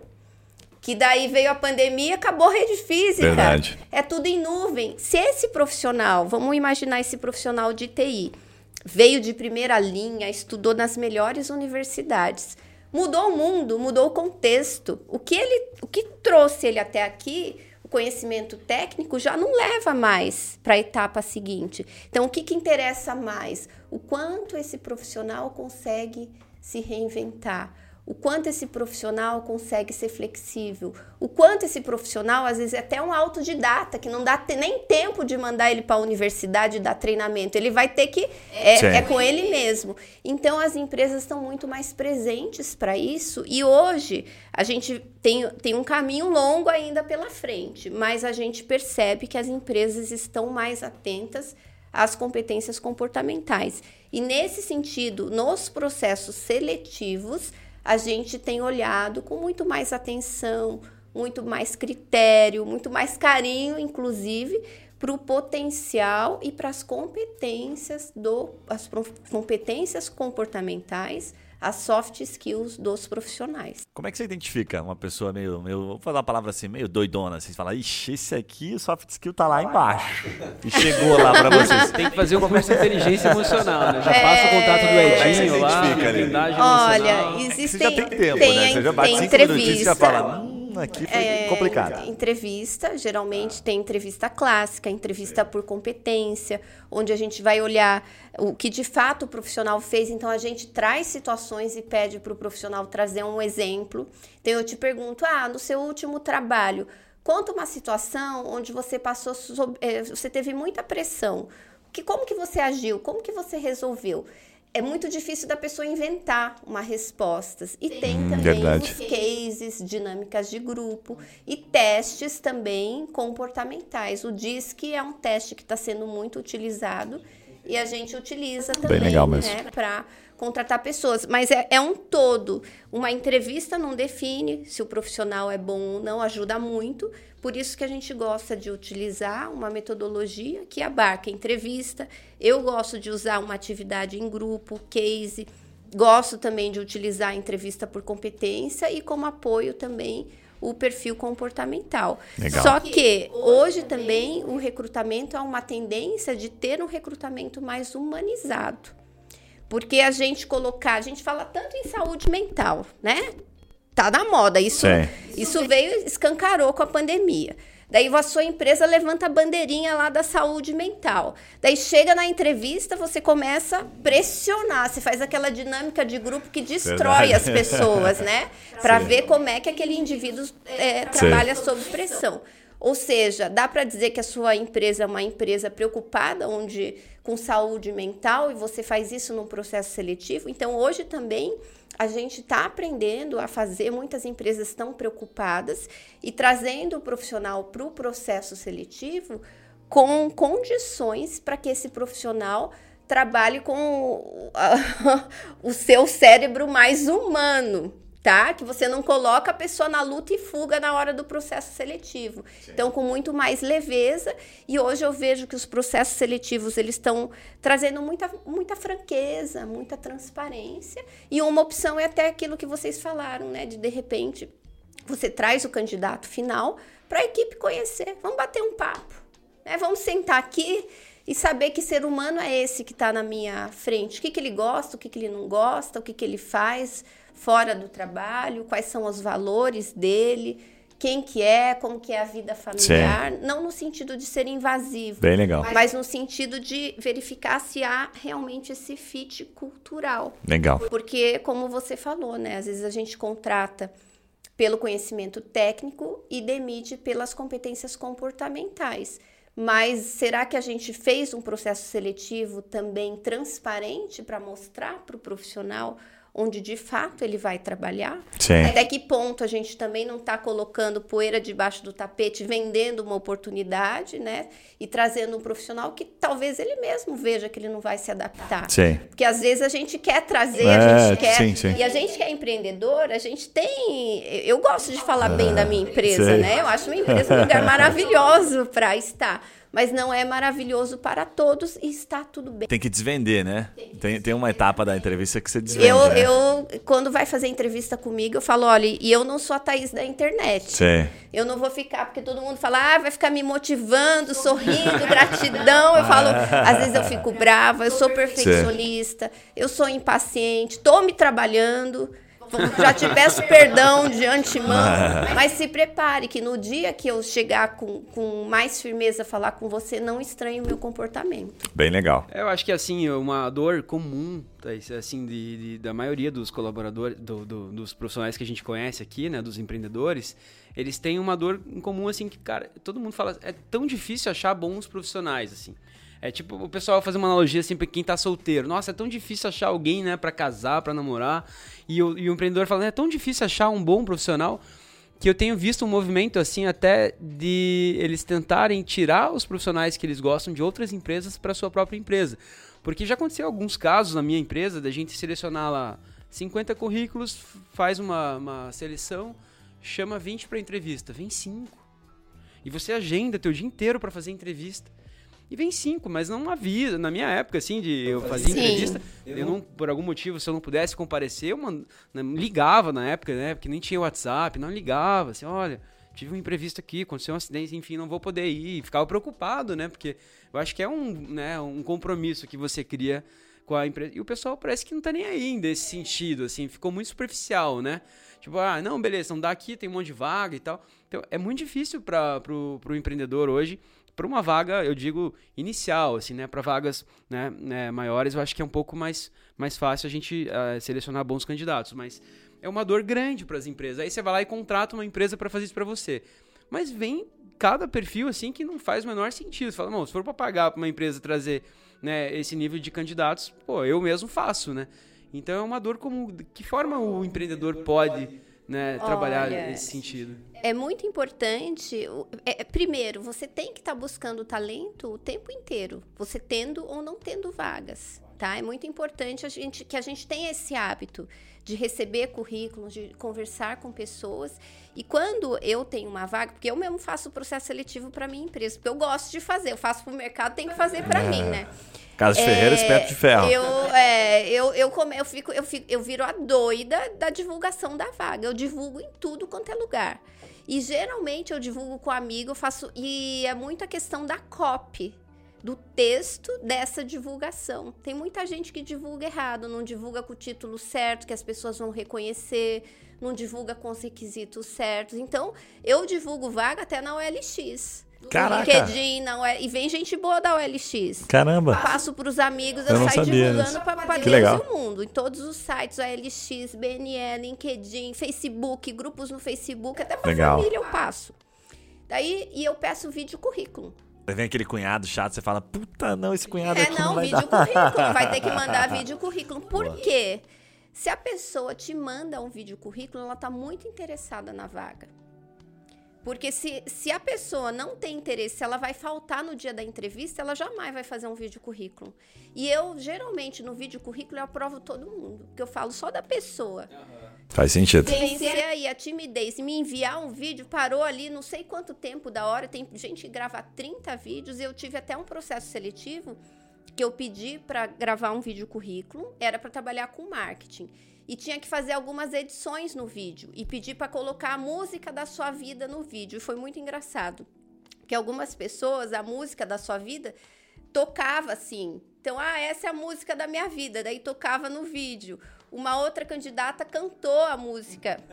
[SPEAKER 3] Que daí veio a pandemia, acabou a rede física.
[SPEAKER 1] Verdade.
[SPEAKER 3] É tudo em nuvem. Se esse profissional, vamos imaginar esse profissional de TI, veio de primeira linha, estudou nas melhores universidades, mudou o mundo, mudou o contexto. O que ele, o que trouxe ele até aqui, conhecimento técnico já não leva mais para a etapa seguinte. Então, o que, que interessa mais? O quanto esse profissional consegue se reinventar o quanto esse profissional consegue ser flexível, o quanto esse profissional, às vezes, é até um autodidata, que não dá nem tempo de mandar ele para a universidade dar treinamento, ele vai ter que. É, é, com ele mesmo. Então, as empresas estão muito mais presentes para isso, e hoje a gente tem, tem um caminho longo ainda pela frente, mas a gente percebe que as empresas estão mais atentas às competências comportamentais. E, nesse sentido, nos processos seletivos, a gente tem olhado com muito mais atenção, muito mais critério, muito mais carinho, inclusive, para o potencial e para as competências do as competências comportamentais as soft skills dos profissionais.
[SPEAKER 1] Como é que você identifica uma pessoa meio, meio vou falar a palavra assim, meio doidona? Assim, você fala, ixi, esse aqui, o soft skill tá lá embaixo. E chegou lá para vocês.
[SPEAKER 2] Tem que fazer um curso de inteligência emocional, né? Já é... passa o contato do Edinho lá,
[SPEAKER 3] Olha, existem... Você já tem tempo, tem, né? Você já bate cinco minutinhos e já fala...
[SPEAKER 1] Aqui foi é, complicado.
[SPEAKER 3] Entrevista, geralmente tem entrevista clássica, entrevista por competência, onde a gente vai olhar o que de fato o profissional fez. Então a gente traz situações e pede para o profissional trazer um exemplo. Então eu te pergunto: ah, no seu último trabalho, conta uma situação onde você passou, é, você teve muita pressão. Que, como que você agiu? Como que você resolveu? É muito difícil da pessoa inventar uma resposta. E tem hum, também verdade. os cases, dinâmicas de grupo e testes também comportamentais. O DISC é um teste que está sendo muito utilizado e a gente utiliza também né, para contratar pessoas. Mas é, é um todo. Uma entrevista não define se o profissional é bom ou não, ajuda muito, por isso que a gente gosta de utilizar uma metodologia que abarca entrevista. Eu gosto de usar uma atividade em grupo, case. Gosto também de utilizar a entrevista por competência e como apoio também o perfil comportamental. Legal. Só que hoje também o recrutamento é uma tendência de ter um recrutamento mais humanizado. Porque a gente colocar, a gente fala tanto em saúde mental, né? Tá na moda. Isso, isso veio, escancarou com a pandemia. Daí a sua empresa levanta a bandeirinha lá da saúde mental. Daí chega na entrevista, você começa a pressionar, você faz aquela dinâmica de grupo que destrói Verdade. as pessoas, né? Para ver como é que aquele indivíduo é, trabalha sob pressão. Ou seja, dá para dizer que a sua empresa é uma empresa preocupada onde com saúde mental e você faz isso num processo seletivo. Então, hoje também a gente está aprendendo a fazer, muitas empresas estão preocupadas e trazendo o profissional para o processo seletivo com condições para que esse profissional trabalhe com o seu cérebro mais humano, tá? Que você não coloca a pessoa na luta e fuga na hora do processo seletivo. Sim. Então, com muito mais leveza. E hoje eu vejo que os processos seletivos eles estão trazendo muita, muita franqueza, muita transparência. E uma opção é até aquilo que vocês falaram, né? De de repente você traz o candidato final para a equipe conhecer. Vamos bater um papo, né? Vamos sentar aqui e saber que ser humano é esse que está na minha frente. O que, que ele gosta, o que, que ele não gosta, o que, que ele faz fora do trabalho, quais são os valores dele, quem que é, como que é a vida familiar, Sim. não no sentido de ser invasivo,
[SPEAKER 1] Bem legal.
[SPEAKER 3] mas no sentido de verificar se há realmente esse fit cultural.
[SPEAKER 1] Legal.
[SPEAKER 3] Porque como você falou, né, às vezes a gente contrata pelo conhecimento técnico e demite pelas competências comportamentais. Mas será que a gente fez um processo seletivo também transparente para mostrar para o profissional onde de fato ele vai trabalhar?
[SPEAKER 1] Sim.
[SPEAKER 3] Até que ponto a gente também não está colocando poeira debaixo do tapete, vendendo uma oportunidade, né? E trazendo um profissional que talvez ele mesmo veja que ele não vai se adaptar.
[SPEAKER 1] Sim.
[SPEAKER 3] Porque às vezes a gente quer trazer, é, a gente quer. Sim, sim. E a gente que é empreendedor, a gente tem. Eu gosto de falar bem da minha empresa, né? Eu acho minha empresa um lugar maravilhoso para estar mas não é maravilhoso para todos e está tudo bem.
[SPEAKER 1] Tem que desvender, né? Tem, tem uma etapa da entrevista que você desvende.
[SPEAKER 3] Eu,
[SPEAKER 1] né?
[SPEAKER 3] eu, quando vai fazer entrevista comigo, eu falo, olha, e eu não sou a Thaís da internet.
[SPEAKER 1] Sim.
[SPEAKER 3] Eu não vou ficar, porque todo mundo fala, ah, vai ficar me motivando, sorrindo, gratidão. Eu falo, às vezes eu fico brava, eu sou perfeccionista, Sim. eu sou impaciente, estou me trabalhando. Já te peço perdão de antemão, mas se prepare que no dia que eu chegar com, com mais firmeza falar com você, não estranhe o meu comportamento.
[SPEAKER 1] Bem legal.
[SPEAKER 2] Eu acho que assim, uma dor comum, tá, assim, de, de da maioria dos colaboradores, do, do, dos profissionais que a gente conhece aqui, né, dos empreendedores, eles têm uma dor em comum, assim, que, cara, todo mundo fala, é tão difícil achar bons profissionais, assim. É tipo, o pessoal fazer uma analogia assim pra quem tá solteiro. Nossa, é tão difícil achar alguém, né, para casar, para namorar. E o, e o empreendedor falando, é tão difícil achar um bom profissional que eu tenho visto um movimento assim até de eles tentarem tirar os profissionais que eles gostam de outras empresas para sua própria empresa. Porque já aconteceu alguns casos na minha empresa da gente selecionar lá 50 currículos, faz uma, uma seleção, chama 20 para entrevista, vem 5. E você agenda teu dia inteiro para fazer entrevista e vem cinco, mas não avisa. Na minha época, assim, de eu fazia entrevista, eu não, por algum motivo, se eu não pudesse comparecer, eu mand... Né, ligava na época, né? Porque nem tinha WhatsApp, não ligava, assim, olha, tive um imprevisto aqui, aconteceu um acidente, enfim, não vou poder ir. Ficava preocupado, né? Porque eu acho que é um, né, um compromisso que você cria com a empresa. E o pessoal parece que não tá nem aí nesse sentido, assim, ficou muito superficial, né? Tipo, ah, não, beleza, não dá aqui, tem um monte de vaga e tal. Então, é muito difícil para pro, pro empreendedor hoje para uma vaga, eu digo inicial, assim, né? Para vagas né, né, maiores, eu acho que é um pouco mais, mais fácil a gente uh, selecionar bons candidatos, mas é uma dor grande para as empresas. Aí você vai lá e contrata uma empresa para fazer isso para você. Mas vem cada perfil assim que não faz o menor sentido. Você fala, não, se for para pagar para uma empresa trazer né, esse nível de candidatos, pô, eu mesmo faço, né? Então é uma dor como que forma o empreendedor pode né, trabalhar Olha, nesse sentido?
[SPEAKER 3] É muito importante. É, é, primeiro, você tem que estar tá buscando talento o tempo inteiro, você tendo ou não tendo vagas. Tá? É muito importante a gente, que a gente tenha esse hábito de receber currículos, de conversar com pessoas. E quando eu tenho uma vaga, porque eu mesmo faço o processo seletivo para minha empresa, porque eu gosto de fazer, eu faço para o mercado, tem que fazer para é. mim, né?
[SPEAKER 1] Casa é, Ferreira, espeto de ferro.
[SPEAKER 3] Eu, é, eu, eu, come, eu, fico, eu, fico, eu viro a doida da divulgação da vaga. Eu divulgo em tudo quanto é lugar. E geralmente eu divulgo com amigo, eu faço. E é muito a questão da copy, do texto dessa divulgação. Tem muita gente que divulga errado, não divulga com o título certo, que as pessoas vão reconhecer, não divulga com os requisitos certos. Então, eu divulgo vaga até na OLX.
[SPEAKER 1] Caraca.
[SPEAKER 3] LinkedIn, não é, e vem gente boa da OLX.
[SPEAKER 1] Caramba.
[SPEAKER 3] Passo para os amigos, eu, eu saio divulgando para Deus e o mundo. Em todos os sites, OLX, BNL, LinkedIn, Facebook, grupos no Facebook, até para família eu passo. Daí, e eu peço vídeo currículo.
[SPEAKER 1] Aí vem aquele cunhado chato, você fala, puta, não, esse cunhado
[SPEAKER 3] é,
[SPEAKER 1] aqui
[SPEAKER 3] não,
[SPEAKER 1] não vai
[SPEAKER 3] vídeo dar. currículo, vai ter que mandar vídeo currículo. Por Boa. quê? Se a pessoa te manda um vídeo currículo, ela está muito interessada na vaga. Porque se, se a pessoa não tem interesse, se ela vai faltar no dia da entrevista, ela jamais vai fazer um vídeo currículo. E eu, geralmente, no vídeo currículo, eu aprovo todo mundo. Porque eu falo só da pessoa.
[SPEAKER 1] Faz sentido.
[SPEAKER 3] Vencer aí a timidez. Me enviar um vídeo, parou ali não sei quanto tempo da hora. Tem gente que grava 30 vídeos. Eu tive até um processo seletivo que eu pedi para gravar um vídeo currículo. Era para trabalhar com marketing e tinha que fazer algumas edições no vídeo e pedir para colocar a música da sua vida no vídeo. E foi muito engraçado. Que algumas pessoas, a música da sua vida tocava assim. Então, ah, essa é a música da minha vida, daí tocava no vídeo. Uma outra candidata cantou a música.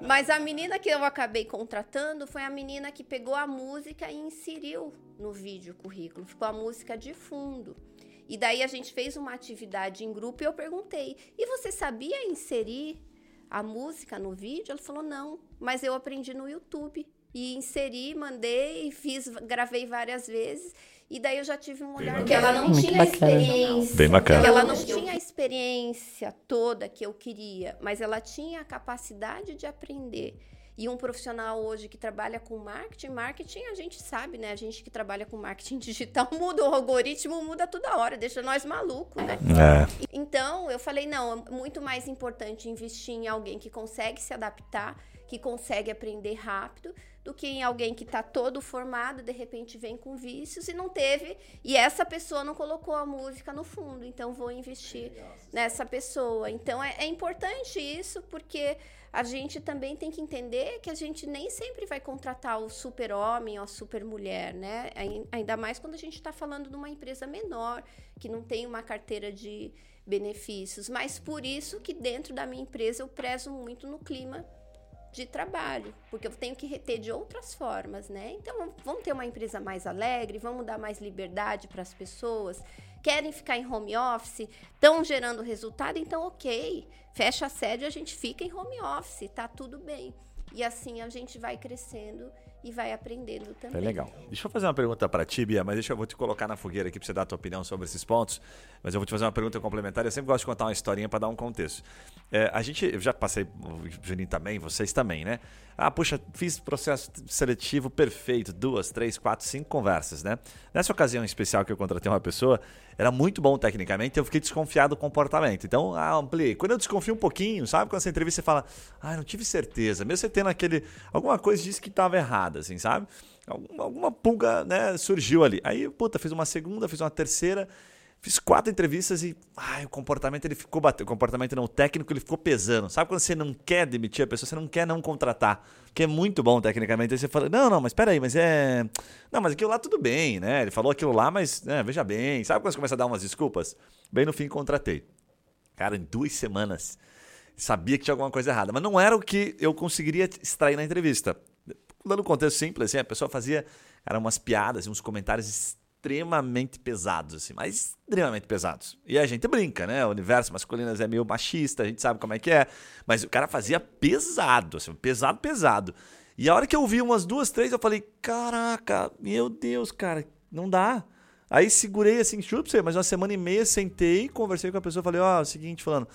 [SPEAKER 3] Mas a menina que eu acabei contratando foi a menina que pegou a música e inseriu no vídeo currículo. Ficou a música de fundo. E daí a gente fez uma atividade em grupo e eu perguntei: "E você sabia inserir a música no vídeo?" Ela falou: "Não, mas eu aprendi no YouTube." E inseri, mandei, fiz, gravei várias vezes. E daí eu já tive um olhar que ela não Muito tinha bacana. experiência.
[SPEAKER 1] Bem bacana.
[SPEAKER 3] Ela não tinha a experiência toda que eu queria, mas ela tinha a capacidade de aprender. E um profissional hoje que trabalha com marketing, marketing a gente sabe, né? A gente que trabalha com marketing digital muda, o algoritmo muda toda hora, deixa nós malucos, né? É. Então, eu falei, não, é muito mais importante investir em alguém que consegue se adaptar, que consegue aprender rápido, do que em alguém que está todo formado, de repente vem com vícios e não teve, e essa pessoa não colocou a música no fundo, então vou investir nessa pessoa. Então é, é importante isso, porque a gente também tem que entender que a gente nem sempre vai contratar o super-homem ou a super-mulher, né? Ainda mais quando a gente está falando de uma empresa menor, que não tem uma carteira de benefícios. Mas por isso que dentro da minha empresa eu prezo muito no clima de trabalho, porque eu tenho que reter de outras formas, né? Então, vamos ter uma empresa mais alegre, vamos dar mais liberdade para as pessoas. Querem ficar em home office, estão gerando resultado, então ok, fecha a sede a gente fica em home office, tá tudo bem. E assim a gente vai crescendo e vai aprendendo também.
[SPEAKER 1] É legal. Deixa eu fazer uma pergunta para ti, Bia, mas deixa eu vou te colocar na fogueira aqui para você dar a tua opinião sobre esses pontos. Mas eu vou te fazer uma pergunta complementar. Eu sempre gosto de contar uma historinha para dar um contexto. É, a gente, eu já passei, o Juninho também, vocês também, né? Ah, puxa, fiz processo seletivo perfeito, duas, três, quatro, cinco conversas, né? Nessa ocasião especial que eu contratei uma pessoa, era muito bom tecnicamente, eu fiquei desconfiado do comportamento. Então, ah. Quando eu desconfio um pouquinho, sabe? Quando essa entrevista você fala, ah, não tive certeza. Mesmo você tendo aquele. Alguma coisa disse que estava errada, assim, sabe? Alguma, alguma pulga, né, surgiu ali. Aí, puta, fiz uma segunda, fiz uma terceira. Fiz quatro entrevistas e ai, o comportamento ele ficou batendo. O comportamento não, o técnico ele ficou pesando. Sabe quando você não quer demitir a pessoa, você não quer não contratar, que é muito bom tecnicamente. Aí você fala, não, não, mas peraí, mas é. Não, mas aquilo lá tudo bem, né? Ele falou aquilo lá, mas né, veja bem. Sabe quando você começa a dar umas desculpas? Bem no fim contratei. Cara, em duas semanas sabia que tinha alguma coisa errada, mas não era o que eu conseguiria extrair na entrevista. Dando um contexto simples, assim, a pessoa fazia cara, umas piadas, uns comentários extremamente pesados, assim, mas extremamente pesados. E a gente brinca, né? O universo masculino é meio machista, a gente sabe como é que é. Mas o cara fazia pesado, assim, pesado, pesado. E a hora que eu vi umas duas, três, eu falei, caraca, meu Deus, cara, não dá. Aí segurei assim, chupa você, mas uma semana e meia sentei, conversei com a pessoa, falei, ó, oh, é o seguinte, falando,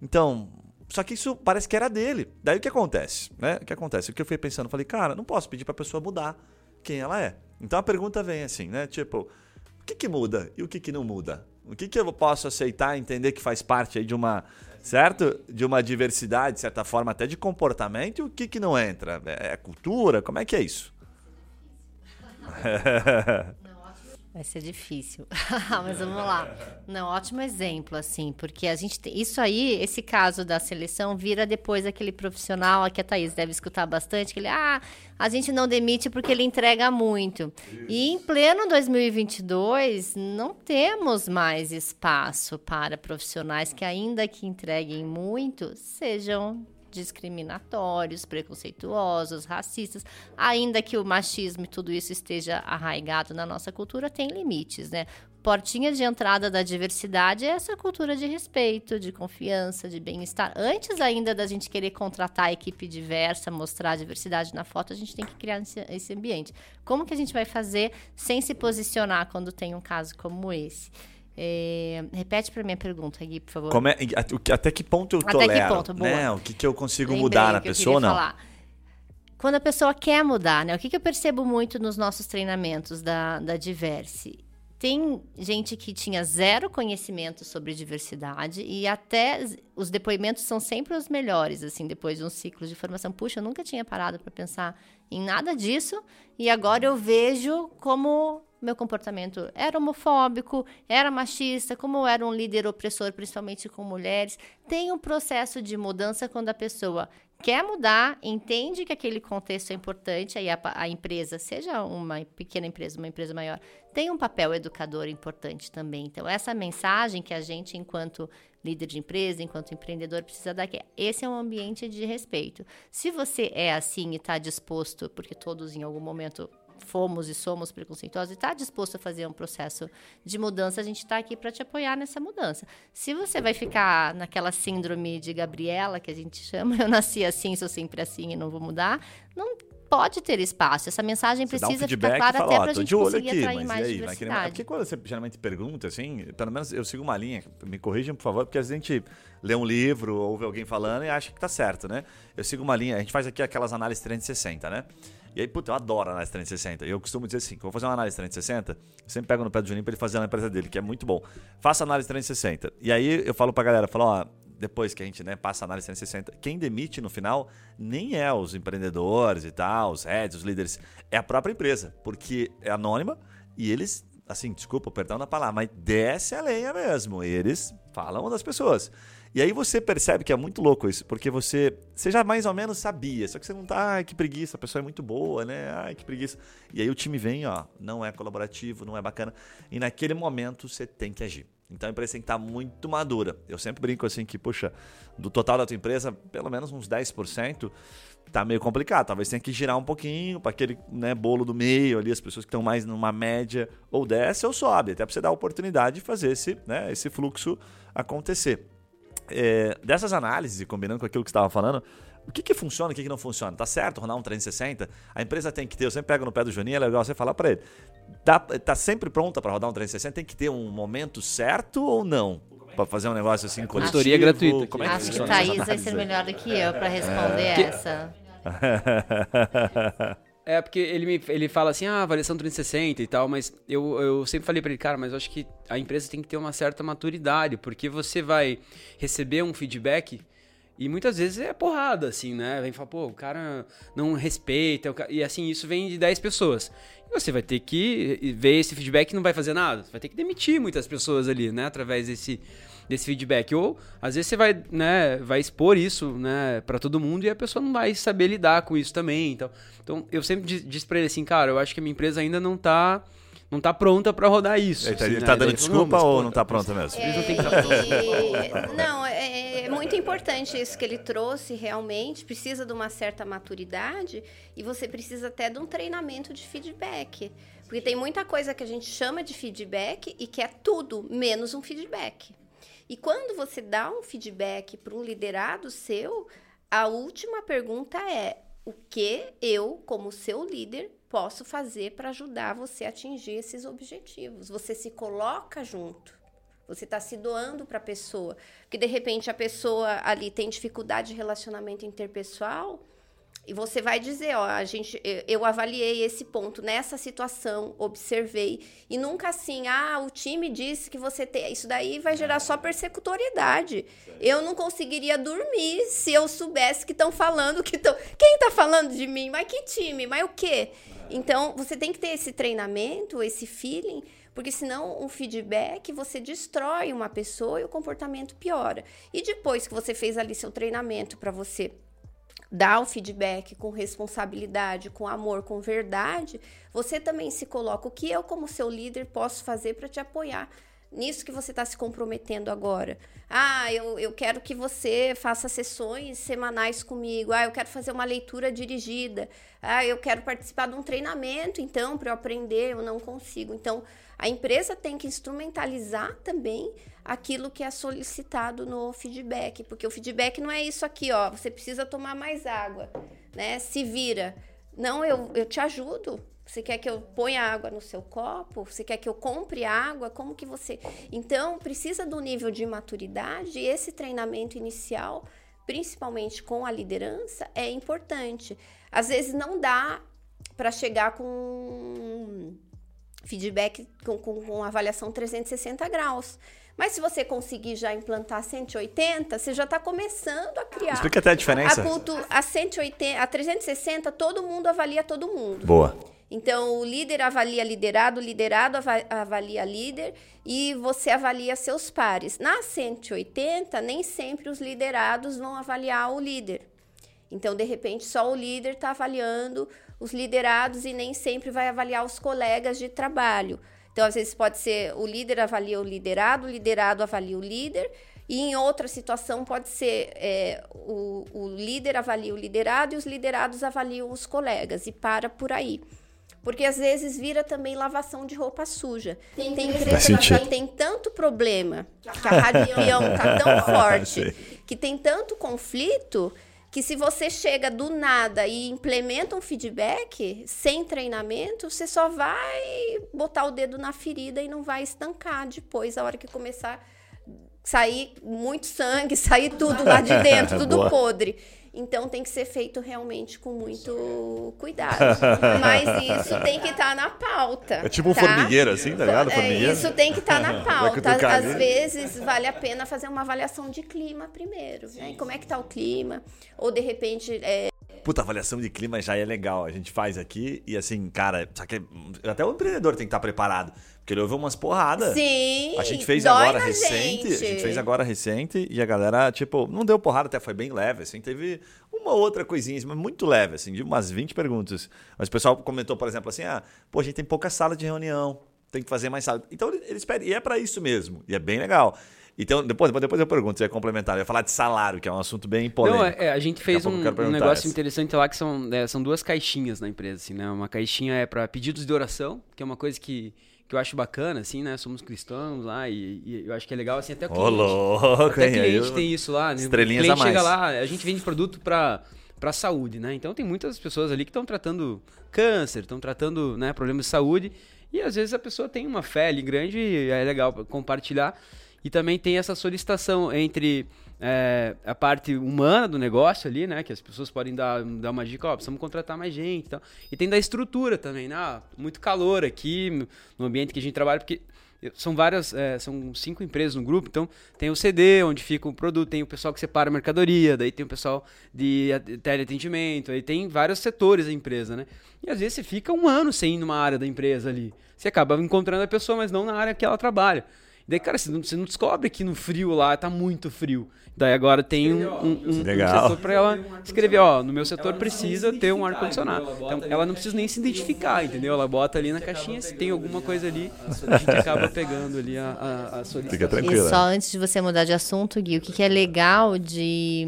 [SPEAKER 1] então, só que isso parece que era dele. Daí o que acontece, né? O que acontece? O que eu fui pensando, falei, cara, não posso pedir pra pessoa mudar quem ela é. Então a pergunta vem assim, né? Tipo, o que, que muda e o que, que não muda? O que, que eu posso aceitar, entender que faz parte aí de uma, certo? De uma diversidade, de certa forma, até de comportamento, e o que, que não entra? É, é cultura? Como é que é isso?
[SPEAKER 4] Vai ser difícil. Mas vamos lá. Não, ótimo exemplo, assim, porque a gente tem, isso aí, esse caso da seleção vira depois aquele profissional, aqui a Thaís deve escutar bastante, que ele, ah, a gente não demite porque ele entrega muito. Isso. E em pleno 2022, não temos mais espaço para profissionais que ainda que entreguem muito, sejam discriminatórios, preconceituosos, racistas, ainda que o machismo e tudo isso esteja arraigado na nossa cultura, tem limites, né? Portinha de entrada da diversidade é essa cultura de respeito, de confiança, de bem-estar. Antes ainda da gente querer contratar a equipe diversa, mostrar a diversidade na foto, a gente tem que criar esse ambiente. Como que a gente vai fazer sem se posicionar quando tem um caso como esse? É, repete para minha pergunta, Gui, por favor.
[SPEAKER 1] É, até que ponto eu tolero? Até que ponto? Boa. Né? O que, que eu consigo Lembrei mudar na pessoa não? Falar.
[SPEAKER 4] Quando a pessoa quer mudar, né? O que, que eu percebo muito nos nossos treinamentos da, da Diverse? Tem gente que tinha zero conhecimento sobre diversidade e até os depoimentos são sempre os melhores, assim, depois de um ciclo de formação. Puxa, eu nunca tinha parado para pensar em nada disso e agora eu vejo como meu comportamento era homofóbico, era machista, como eu era um líder opressor, principalmente com mulheres. Tem um processo de mudança quando a pessoa quer mudar, entende que aquele contexto é importante, aí a, a, empresa, seja uma pequena empresa, uma empresa maior, tem um papel educador importante também. Então, essa mensagem que a gente, enquanto líder de empresa, enquanto empreendedor, precisa dar que é, esse é um ambiente de respeito. Se você é assim e está disposto, porque todos em algum momento fomos e somos preconceituosos e está disposto a fazer um processo de mudança, a gente está aqui para te apoiar nessa mudança. Se você vai ficar naquela síndrome de Gabriela, que a gente chama, eu nasci assim, sou sempre assim e não vou mudar, não pode ter espaço. Essa mensagem você precisa um ficar clara fala, até para a gente conseguir aqui, atrair mais aí, diversidade.
[SPEAKER 1] Porque quando você geralmente pergunta, assim, pelo menos eu sigo uma linha, me corrijam, por favor, porque às vezes a gente lê um livro, ouve alguém falando e acha que tá certo, né? Eu sigo uma linha, a gente faz aqui aquelas análises 360, né? E aí, puta, eu adoro análise 360. E eu costumo dizer assim, que eu vou fazer uma análise 360, eu sempre pego no pé do Juninho para ele fazer na empresa dele, que é muito bom. Faça análise 360. E aí eu falo pra galera, falo, ó, depois que a gente né, passa a análise 360, quem demite no final nem é os empreendedores e tal, os heads, os líderes, é a própria empresa, porque é anônima e eles, assim, desculpa, perdão na palavra, mas desce a lenha mesmo. Eles falam das pessoas. E aí você percebe que é muito louco isso, porque você, você já mais ou menos sabia, só que você não tá, ai que preguiça, a pessoa é muito boa, né? Ai que preguiça. E aí o time vem, ó, não é colaborativo, não é bacana. E naquele momento você tem que agir. Então a empresa tem que estar muito madura. Eu sempre brinco assim que, puxa, do total da tua empresa, pelo menos uns 10% tá meio complicado. Talvez tenha que girar um pouquinho para aquele né, bolo do meio ali, as pessoas que estão mais numa média, ou desce ou sobe, até para você dar a oportunidade de fazer esse, né, esse fluxo acontecer é, dessas análises, e combinando com aquilo que você estava falando, o que, que funciona, o que, que não funciona? Tá certo rodar um 360? A empresa tem que ter, eu sempre pego no pé do Juninho, é legal você falar para ele. Tá, tá sempre pronta para rodar um 360? Tem que ter um momento certo ou não? Para fazer um negócio assim,
[SPEAKER 2] consultoria gratuita.
[SPEAKER 4] Como é que Acho que Thaís vai ser melhor do que eu para responder é. essa.
[SPEAKER 2] É, porque ele, me, ele fala assim, ah, avaliação 360 e tal, mas eu, eu sempre falei para ele, cara, mas eu acho que a empresa tem que ter uma certa maturidade, porque você vai receber um feedback e muitas vezes é porrada, assim, né? Vem falar, pô, o cara não respeita, e assim, isso vem de 10 pessoas. E você vai ter que ver esse feedback e não vai fazer nada. Você vai ter que demitir muitas pessoas ali, né? Através desse, desse feedback. Ou às vezes você vai, né, vai expor isso, né, para todo mundo e a pessoa não vai saber lidar com isso também. Então, então eu sempre disse para ele assim, cara, eu acho que a minha empresa ainda não tá não tá pronta para rodar isso.
[SPEAKER 1] Ele tá, assim, ele né? tá dando desculpa falou, ou não tá pronta mesmo?
[SPEAKER 3] É, não, não é, muito importante isso que ele trouxe, realmente. Precisa de uma certa maturidade e você precisa até de um treinamento de feedback. Porque tem muita coisa que a gente chama de feedback e que é tudo menos um feedback. E quando você dá um feedback para um liderado seu, a última pergunta é: o que eu, como seu líder, posso fazer para ajudar você a atingir esses objetivos? Você se coloca junto. Você está se doando para a pessoa. Porque, de repente, a pessoa ali tem dificuldade de relacionamento interpessoal e você vai dizer, ó, a gente, eu avaliei esse ponto nessa situação, observei e nunca assim, ah, o time disse que você tem, isso daí vai gerar só persecutoriedade. Eu não conseguiria dormir se eu soubesse que estão falando que estão, quem está falando de mim? Mas que time? Mas o quê? Então, você tem que ter esse treinamento, esse feeling, porque senão o feedback você destrói uma pessoa e o comportamento piora. E depois que você fez ali seu treinamento para você dar o feedback com responsabilidade, com amor, com verdade, você também se coloca o que eu, como seu líder, posso fazer para te apoiar nisso que você está se comprometendo agora. Ah, eu, eu quero que você faça sessões semanais comigo. Ah, eu quero fazer uma leitura dirigida. Ah, eu quero participar de um treinamento, então, para eu aprender, eu não consigo. Então, a empresa tem que instrumentalizar também aquilo que é solicitado no feedback, porque o feedback não é isso aqui, ó, você precisa tomar mais água, né? Se vira. Não, eu, eu te ajudo. Você quer que eu ponha água no seu copo? Você quer que eu compre água? Como que você. Então, precisa do nível de maturidade e esse treinamento inicial, principalmente com a liderança, é importante. Às vezes não dá para chegar com feedback com, com, com avaliação 360 graus. Mas se você conseguir já implantar 180, você já está começando a criar.
[SPEAKER 1] Explica até a diferença.
[SPEAKER 3] A, cultu, a 180, a 360, todo mundo avalia todo mundo.
[SPEAKER 1] Boa.
[SPEAKER 3] Então, o líder avalia liderado, o liderado avalia líder e você avalia seus pares. Na 180, nem sempre os liderados vão avaliar o líder. Então, de repente, só o líder está avaliando os liderados e nem sempre vai avaliar os colegas de trabalho. Então, às vezes pode ser o líder avalia o liderado, o liderado avalia o líder, e em outra situação pode ser é, o, o líder avalia o liderado e os liderados avaliam os colegas, e para por aí. Porque às vezes vira também lavação de roupa suja. Tem, tem empresa que tem tanto problema, que a radiação está tão forte, que tem tanto conflito que se você chega do nada e implementa um feedback sem treinamento, você só vai botar o dedo na ferida e não vai estancar depois, a hora que começar a sair muito sangue, sair tudo lá de dentro, tudo podre. Então tem que ser feito realmente com muito cuidado. Mas isso tem que estar tá na pauta.
[SPEAKER 1] É tipo um
[SPEAKER 3] tá?
[SPEAKER 1] formigueiro, assim, tá ligado?
[SPEAKER 3] É,
[SPEAKER 1] formigueiro.
[SPEAKER 3] Isso tem que estar tá na pauta. Às vezes vale a pena fazer uma avaliação de clima primeiro. Né? Como é que está o clima? Ou de repente. É...
[SPEAKER 1] Puta, avaliação de clima já é legal. A gente faz aqui e assim, cara, só que até o empreendedor tem que estar preparado. Porque ele ouve umas porradas.
[SPEAKER 3] Sim.
[SPEAKER 1] A gente fez agora recente. Gente. A gente fez agora recente e a galera, tipo, não deu porrada, até foi bem leve, assim. Teve uma outra coisinha, mas muito leve, assim, de umas 20 perguntas. Mas o pessoal comentou, por exemplo, assim: ah, pô, a gente tem pouca sala de reunião, tem que fazer mais sala. Então eles pedem, e é para isso mesmo, e é bem legal. Então, depois, depois eu pergunto, você é complementar. Eu ia falar de salário, que é um assunto bem polêmico. Não,
[SPEAKER 2] é, a gente fez um, um, negócio essa. interessante lá que são, é, são duas caixinhas na empresa, assim, né? Uma caixinha é para pedidos de oração, que é uma coisa que que eu acho bacana, assim, né? Somos cristãos lá e, e eu acho que é legal, assim, até o cliente.
[SPEAKER 1] Ô, louco,
[SPEAKER 2] até cliente eu... tem isso lá. Né?
[SPEAKER 1] Estrelinhas
[SPEAKER 2] o
[SPEAKER 1] cliente
[SPEAKER 2] chega lá, a gente vende produto para para saúde, né? Então tem muitas pessoas ali que estão tratando câncer, estão tratando né, problemas de saúde e às vezes a pessoa tem uma fé ali grande e é legal compartilhar. E também tem essa solicitação entre é, a parte humana do negócio ali, né? Que as pessoas podem dar, dar uma dica, ó, precisamos contratar mais gente e tal. E tem da estrutura também, né? Ah, muito calor aqui no ambiente que a gente trabalha, porque são várias, é, são cinco empresas no grupo, então tem o CD, onde fica o produto, tem o pessoal que separa a mercadoria, daí tem o pessoal de teleatendimento, aí tem vários setores da empresa, né? E às vezes você fica um ano sem ir numa área da empresa ali. Você acaba encontrando a pessoa, mas não na área que ela trabalha. Daí, cara, você não, você não descobre que no frio lá tá muito frio. Daí agora tem um, um, um, um setor para ela escrever, ó, no meu setor precisa ter um ar-condicionado. Então ela não precisa nem se identificar, entendeu? Ela bota ali na caixinha, se tem alguma coisa ali, a gente acaba pegando ali a, a, a solicitação. Fica
[SPEAKER 4] tranquila. E só antes de você mudar de assunto, Gui, o que, que é legal de,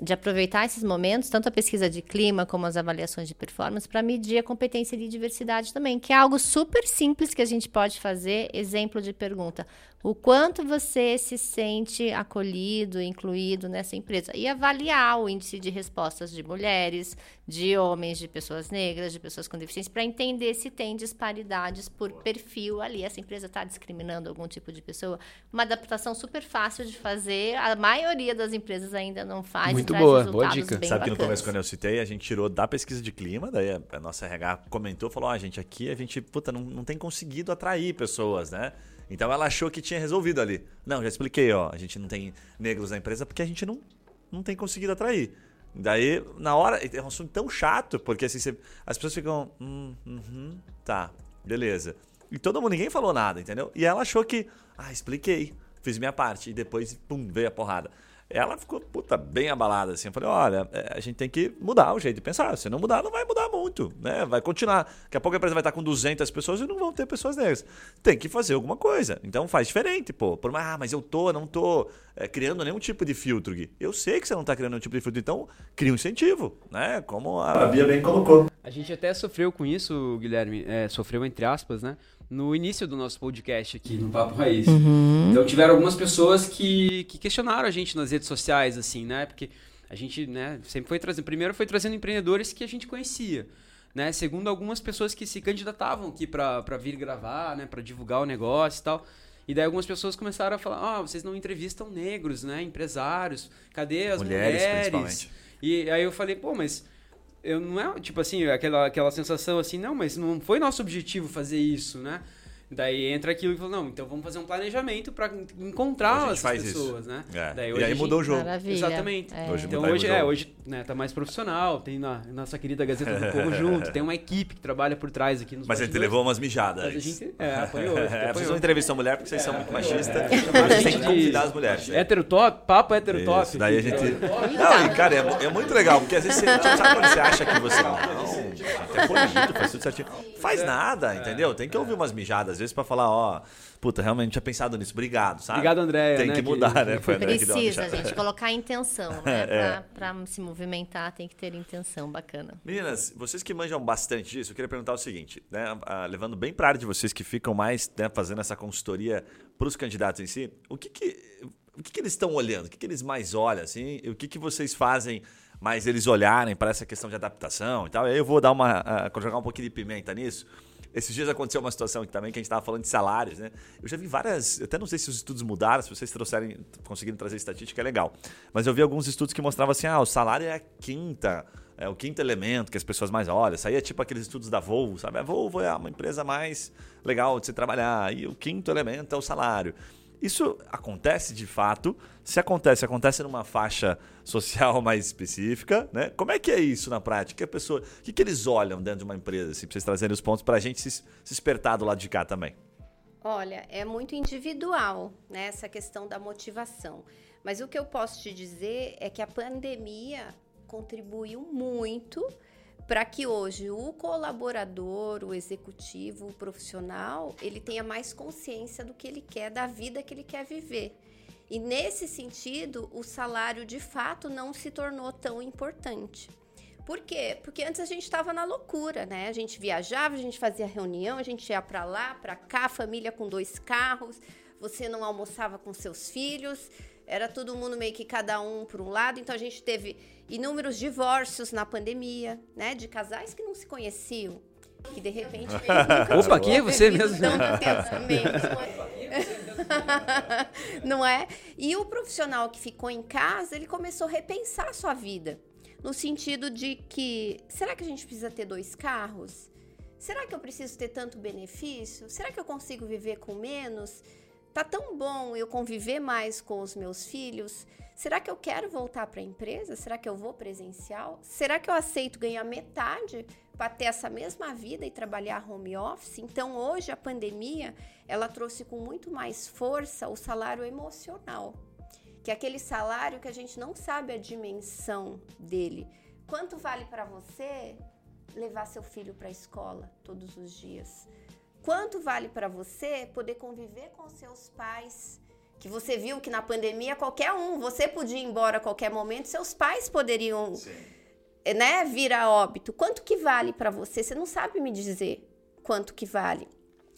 [SPEAKER 4] de aproveitar esses momentos, tanto a pesquisa de clima como as avaliações de performance, para medir a competência de diversidade também, que é algo super simples que a gente pode fazer. Exemplo de pergunta. O quanto você se sente acolhido, incluído nessa empresa. E avaliar o índice de respostas de mulheres, de homens, de pessoas negras, de pessoas com deficiência, para entender se tem disparidades por perfil ali. Essa empresa está discriminando algum tipo de pessoa. Uma adaptação super fácil de fazer. A maioria das empresas ainda não faz.
[SPEAKER 2] Muito boa, boa dica.
[SPEAKER 1] Sabe
[SPEAKER 2] bacanas.
[SPEAKER 1] que no começo, quando eu citei, a gente tirou da pesquisa de clima, daí a, nossa RH comentou, falou: ah, gente, aqui a gente, puta, não, não tem conseguido atrair pessoas, né? Então ela achou que tinha resolvido ali. Não, já expliquei, ó. A gente não tem negros na empresa porque a gente não, não tem conseguido atrair. Daí, na hora, é um assunto tão chato, porque assim, você, as pessoas ficam. Hum, uhum, tá, beleza. E todo mundo, ninguém falou nada, entendeu? E ela achou que, ah, expliquei, fiz minha parte. E depois, pum, veio a porrada ela ficou, puta, bem abalada, assim. Eu falei, olha, é, a gente tem que mudar o jeito de pensar. Se não mudar, não vai mudar muito, né? Vai continuar. Daqui a pouco a empresa vai estar com 200 pessoas e não vão ter pessoas negras. Tem que fazer alguma coisa. Então faz diferente, pô. Por mais, ah, mas eu tô, não tô é, criando nenhum tipo de filtro, Gui. Eu sei que você não tá criando nenhum tipo de filtro, então cria um incentivo, né? Como a Bia bem colocou.
[SPEAKER 2] A gente até sofreu com isso, Guilherme. É, sofreu entre aspas, né? No início do nosso podcast aqui no Papo Raiz. Uhum. Então tiveram algumas pessoas que, que questionaram a gente nas redes sociais, assim, né? Porque a gente, né, sempre foi trazendo. Primeiro foi trazendo empreendedores que a gente conhecia. Né? Segundo algumas pessoas que se candidatavam aqui para vir gravar, né, para divulgar o negócio e tal. E daí algumas pessoas começaram a falar: "Ah, oh, vocês não entrevistam negros, né, empresários? Cadê as mulheres?", mulheres? principalmente. E aí eu falei: "Pô, mas eu não é tipo assim, aquela, aquela sensação assim, não, mas não foi nosso objetivo fazer isso, né? Daí entra aquilo e fala, não, então vamos fazer um planejamento para encontrar as pessoas, isso. né?
[SPEAKER 1] É. Daí, e aí mudou o jogo.
[SPEAKER 4] Maravilha.
[SPEAKER 2] Exatamente. É. Hoje então hoje, é, hoje né, tá mais profissional, tem na nossa querida Gazeta do Povo junto, tem uma equipe que trabalha por trás aqui nos
[SPEAKER 1] Mas a gente levou umas mijadas. Mas
[SPEAKER 2] a gente, é, apoiou. É,
[SPEAKER 1] vocês vão entrevistar mulher porque vocês são muito machistas. a gente tem que convidar as mulheres.
[SPEAKER 2] Hétero top, papo hétero top.
[SPEAKER 1] Isso, daí a gente... Não, e cara, é, é, muito legal, porque às vezes você, tipo, sabe quando você acha que você não, é bonito, faz tudo certinho. Faz nada, entendeu? Tem que ouvir umas mijadas vezes para falar, ó, puta, realmente não tinha pensado nisso. Obrigado, sabe?
[SPEAKER 2] Obrigado, André.
[SPEAKER 1] Tem
[SPEAKER 2] né,
[SPEAKER 1] que mudar,
[SPEAKER 2] que...
[SPEAKER 1] né?
[SPEAKER 4] Foi Precisa, gente, colocar a intenção, né? É. Pra, pra, se movimentar, tem que ter intenção bacana.
[SPEAKER 1] Meninas, vocês que manjam bastante disso, eu queria perguntar o seguinte, né? Levando bem pra área de vocês que ficam mais né, fazendo essa consultoria para os candidatos em si, o que que, o que, que eles estão olhando? O que, que eles mais olham, assim? O que, que vocês fazem mas eles olharem para essa questão de adaptação e tal. Aí eu vou dar uma uh, jogar um pouquinho de pimenta nisso. Esses dias aconteceu uma situação aqui também que a gente estava falando de salários, né? Eu já vi várias, até não sei se os estudos mudaram, se vocês trouxerem, conseguiram trazer estatística, é legal. Mas eu vi alguns estudos que mostravam assim, ah, o salário é a quinta, é o quinto elemento que as pessoas mais olham. Isso aí é tipo aqueles estudos da Volvo, sabe? A Volvo é uma empresa mais legal de se trabalhar e o quinto elemento é o salário. Isso acontece de fato. Se acontece, acontece numa faixa social mais específica, né? Como é que é isso na prática? A pessoa, o que, que eles olham dentro de uma empresa, assim, para vocês trazerem os pontos para a gente se, se espertar do lado de cá também?
[SPEAKER 3] Olha, é muito individual né, essa questão da motivação. Mas o que eu posso te dizer é que a pandemia contribuiu muito para que hoje o colaborador, o executivo, o profissional, ele tenha mais consciência do que ele quer, da vida que ele quer viver. E nesse sentido, o salário de fato não se tornou tão importante. Por quê? Porque antes a gente estava na loucura, né? A gente viajava, a gente fazia reunião, a gente ia para lá, para cá, família com dois carros, você não almoçava com seus filhos, era todo mundo meio que cada um por um lado. Então a gente teve inúmeros divórcios na pandemia, né? De casais que não se conheciam. Que de repente.
[SPEAKER 2] Opa, aqui é você mesmo.
[SPEAKER 3] não é? E o profissional que ficou em casa, ele começou a repensar a sua vida. No sentido de que, será que a gente precisa ter dois carros? Será que eu preciso ter tanto benefício? Será que eu consigo viver com menos? Tá tão bom eu conviver mais com os meus filhos? Será que eu quero voltar para a empresa? Será que eu vou presencial? Será que eu aceito ganhar metade para ter essa mesma vida e trabalhar home office? Então, hoje a pandemia, ela trouxe com muito mais força o salário emocional, que é aquele salário que a gente não sabe a dimensão dele. Quanto vale para você levar seu filho para a escola todos os dias? Quanto vale para você poder conviver com seus pais? Que você viu que na pandemia qualquer um, você podia ir embora a qualquer momento, seus pais poderiam né, vir a óbito. Quanto que vale para você? Você não sabe me dizer quanto que vale.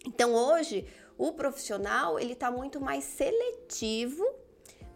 [SPEAKER 3] Então hoje o profissional ele está muito mais seletivo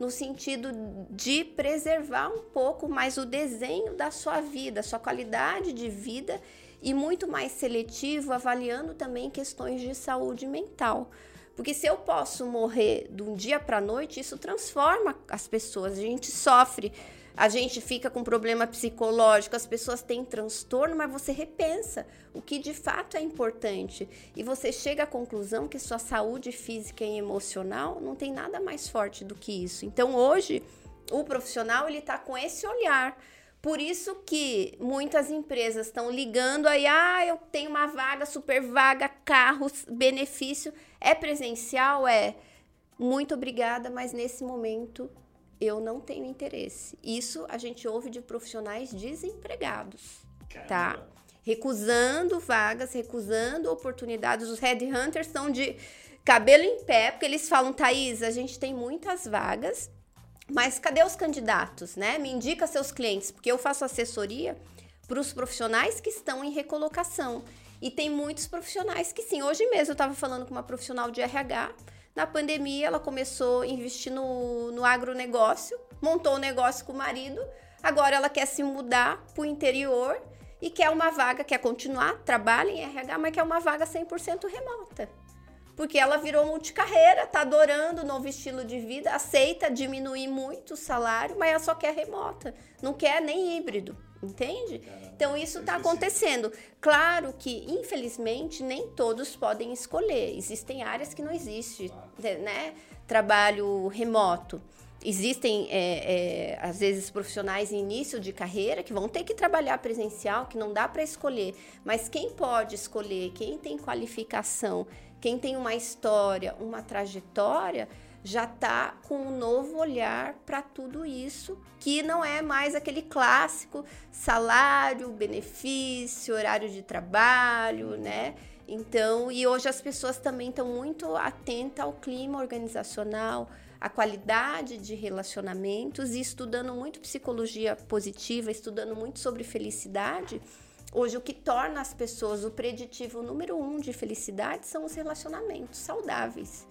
[SPEAKER 3] no sentido de preservar um pouco mais o desenho da sua vida, sua qualidade de vida e muito mais seletivo, avaliando também questões de saúde mental. Porque se eu posso morrer de um dia para noite, isso transforma as pessoas. A gente sofre, a gente fica com problema psicológico, as pessoas têm transtorno, mas você repensa o que de fato é importante. E você chega à conclusão que sua saúde física e emocional não tem nada mais forte do que isso. Então hoje, o profissional ele está com esse olhar por isso que muitas empresas estão ligando aí, ah, eu tenho uma vaga, super vaga, carros, benefício. É presencial? É. Muito obrigada, mas nesse momento eu não tenho interesse. Isso a gente ouve de profissionais desempregados, tá? Caramba. tá? Recusando vagas, recusando oportunidades. Os headhunters estão de cabelo em pé, porque eles falam, Thaís, a gente tem muitas vagas, mas cadê os candidatos, né? Me indica seus clientes, porque eu faço assessoria para os profissionais que estão em recolocação. E tem muitos profissionais que sim. Hoje mesmo eu estava falando com uma profissional de RH. Na pandemia, ela começou a investir no, no agronegócio, montou o um negócio com o marido. Agora ela quer se mudar para o interior e quer uma vaga, quer continuar, trabalha em RH, mas quer uma vaga 100% remota porque ela virou multicarreira, tá adorando o novo estilo de vida, aceita diminuir muito o salário, mas ela só quer remota, não quer nem híbrido, entende? Então isso está acontecendo. Claro que, infelizmente, nem todos podem escolher. Existem áreas que não existe, né? Trabalho remoto. Existem, é, é, às vezes, profissionais em início de carreira que vão ter que trabalhar presencial, que não dá para escolher. Mas quem pode escolher, quem tem qualificação quem tem uma história, uma trajetória, já está com um novo olhar para tudo isso, que não é mais aquele clássico salário, benefício, horário de trabalho, né? Então, e hoje as pessoas também estão muito atentas ao clima organizacional, à qualidade de relacionamentos e estudando muito psicologia positiva, estudando muito sobre felicidade Hoje, o que torna as pessoas o preditivo número um de felicidade são os relacionamentos saudáveis.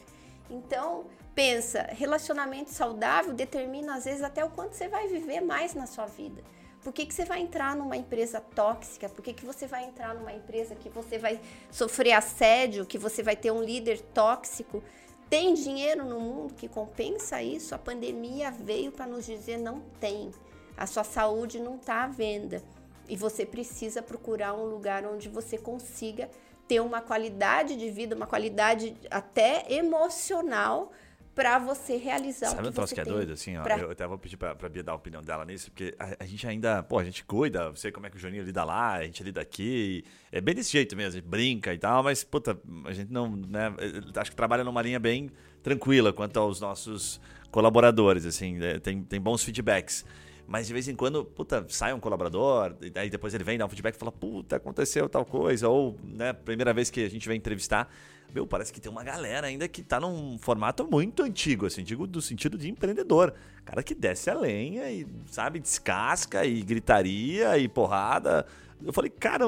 [SPEAKER 3] Então, pensa, relacionamento saudável determina às vezes até o quanto você vai viver mais na sua vida. Por que, que você vai entrar numa empresa tóxica? Por que, que você vai entrar numa empresa que você vai sofrer assédio, que você vai ter um líder tóxico? Tem dinheiro no mundo que compensa isso? A pandemia veio para nos dizer não tem. A sua saúde não está à venda. E você precisa procurar um lugar onde você consiga ter uma qualidade de vida, uma qualidade até emocional para você realizar
[SPEAKER 1] Sabe
[SPEAKER 3] o que
[SPEAKER 1] um troço
[SPEAKER 3] que
[SPEAKER 1] é doido, assim, ó, pra... eu até vou pedir pra, pra Bia dar a opinião dela nisso, porque a, a, gente ainda, pô, a gente cuida, sei como é que o Juninho lida lá, a gente lida aqui, é bem desse jeito mesmo, a gente brinca e tal, mas, puta, a gente não, né, acho que trabalha numa linha bem tranquila quanto aos nossos colaboradores, assim, é, tem, tem bons feedbacks. Mas de vez em quando, puta, sai um colaborador, e daí depois ele vem dar um feedback e fala, puta, aconteceu tal coisa. Ou, né, primeira vez que a gente vem entrevistar, meu, parece que tem uma galera ainda que tá num formato muito antigo, assim, digo do sentido de empreendedor. Cara que desce a lenha e, sabe, descasca e gritaria e porrada. Eu falei, cara,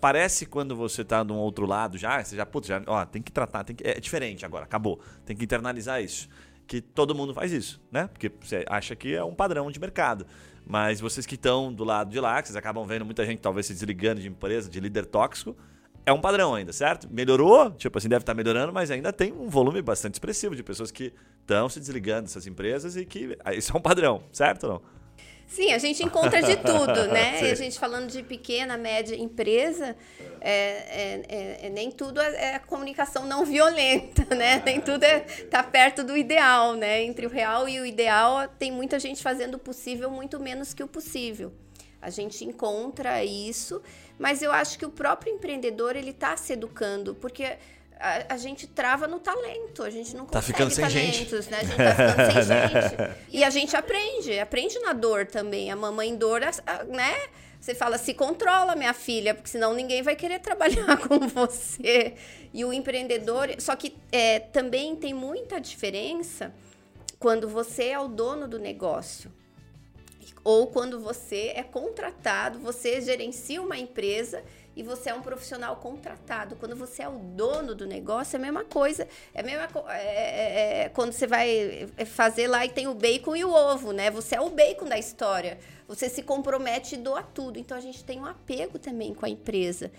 [SPEAKER 1] parece quando você tá de um outro lado já, você já, putz, já, ó, tem que tratar, tem que, é diferente agora, acabou. Tem que internalizar isso que todo mundo faz isso, né? Porque você acha que é um padrão de mercado. Mas vocês que estão do lado de lá, que vocês acabam vendo muita gente talvez se desligando de empresa, de líder tóxico, é um padrão ainda, certo? Melhorou, tipo assim, deve estar melhorando, mas ainda tem um volume bastante expressivo de pessoas que estão se desligando dessas empresas e que isso é um padrão, certo ou não?
[SPEAKER 3] Sim, a gente encontra de tudo, né? A gente falando de pequena, média empresa, é, é, é, é nem tudo é, é comunicação não violenta, né? Nem tudo está perto do ideal, né? Entre o real e o ideal, tem muita gente fazendo o possível muito menos que o possível. A gente encontra isso, mas eu acho que o próprio empreendedor ele está se educando, porque a, a, gente trava no talento, a gente não
[SPEAKER 1] tá ficando sem
[SPEAKER 3] talentos,
[SPEAKER 1] gente.
[SPEAKER 3] né? A gente tá ficando sem gente. E a gente aprende, aprende na dor também. A mamãe dor, né? Você fala, se controla, minha filha, porque senão ninguém vai querer trabalhar com você. E o empreendedor. Só que é, também tem muita diferença quando você é o dono do negócio. Ou quando você é contratado, você gerencia uma empresa e você é um profissional contratado. Quando você é o dono do negócio, é a mesma coisa. É a mesma é, é, é, quando você vai fazer lá e tem o bacon e o ovo, né? Você é o bacon da história. Você se compromete e doa tudo. Então a gente tem um apego também com a empresa.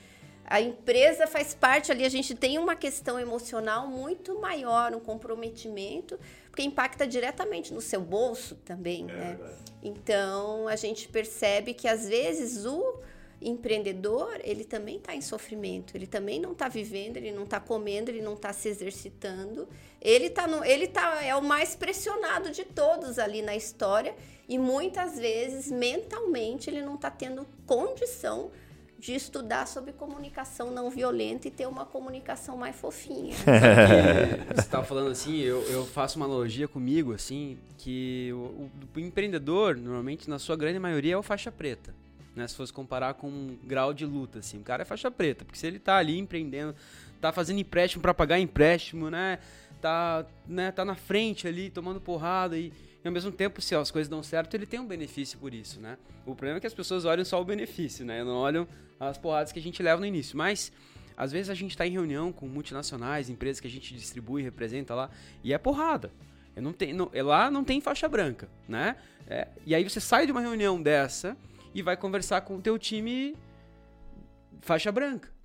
[SPEAKER 3] A empresa faz parte ali, a gente tem uma questão emocional muito maior, um comprometimento, porque impacta diretamente no seu bolso também, é né? Então a gente percebe que às vezes o empreendedor, ele também está em sofrimento, ele também não está vivendo, ele não está comendo, ele não está se exercitando. Ele tá no, ele tá é o mais pressionado de todos ali na história e muitas vezes mentalmente ele não está tendo condição de estudar sobre comunicação não violenta e ter uma comunicação mais fofinha.
[SPEAKER 2] Você estava falando assim, eu, eu, faço uma analogia comigo, assim, que o, o empreendedor, normalmente, na sua grande maioria, é o faixa preta né? Se fosse comparar com um grau de luta, assim. O cara é faixa preta, porque se ele tá ali empreendendo, tá fazendo empréstimo para pagar empréstimo, né? Tá, né? tá na frente ali, tomando porrada e, e ao mesmo tempo, se as coisas dão certo, ele tem um benefício por isso, né? O problema é que as pessoas olham só o benefício, né? Não olham as porradas que a gente leva no início. Mas às vezes a gente está em reunião com multinacionais, empresas que a gente distribui representa lá, e é porrada. Não tem, não, lá não tem faixa branca, né? É, e aí você sai de uma reunião dessa e vai conversar com o teu time faixa branca.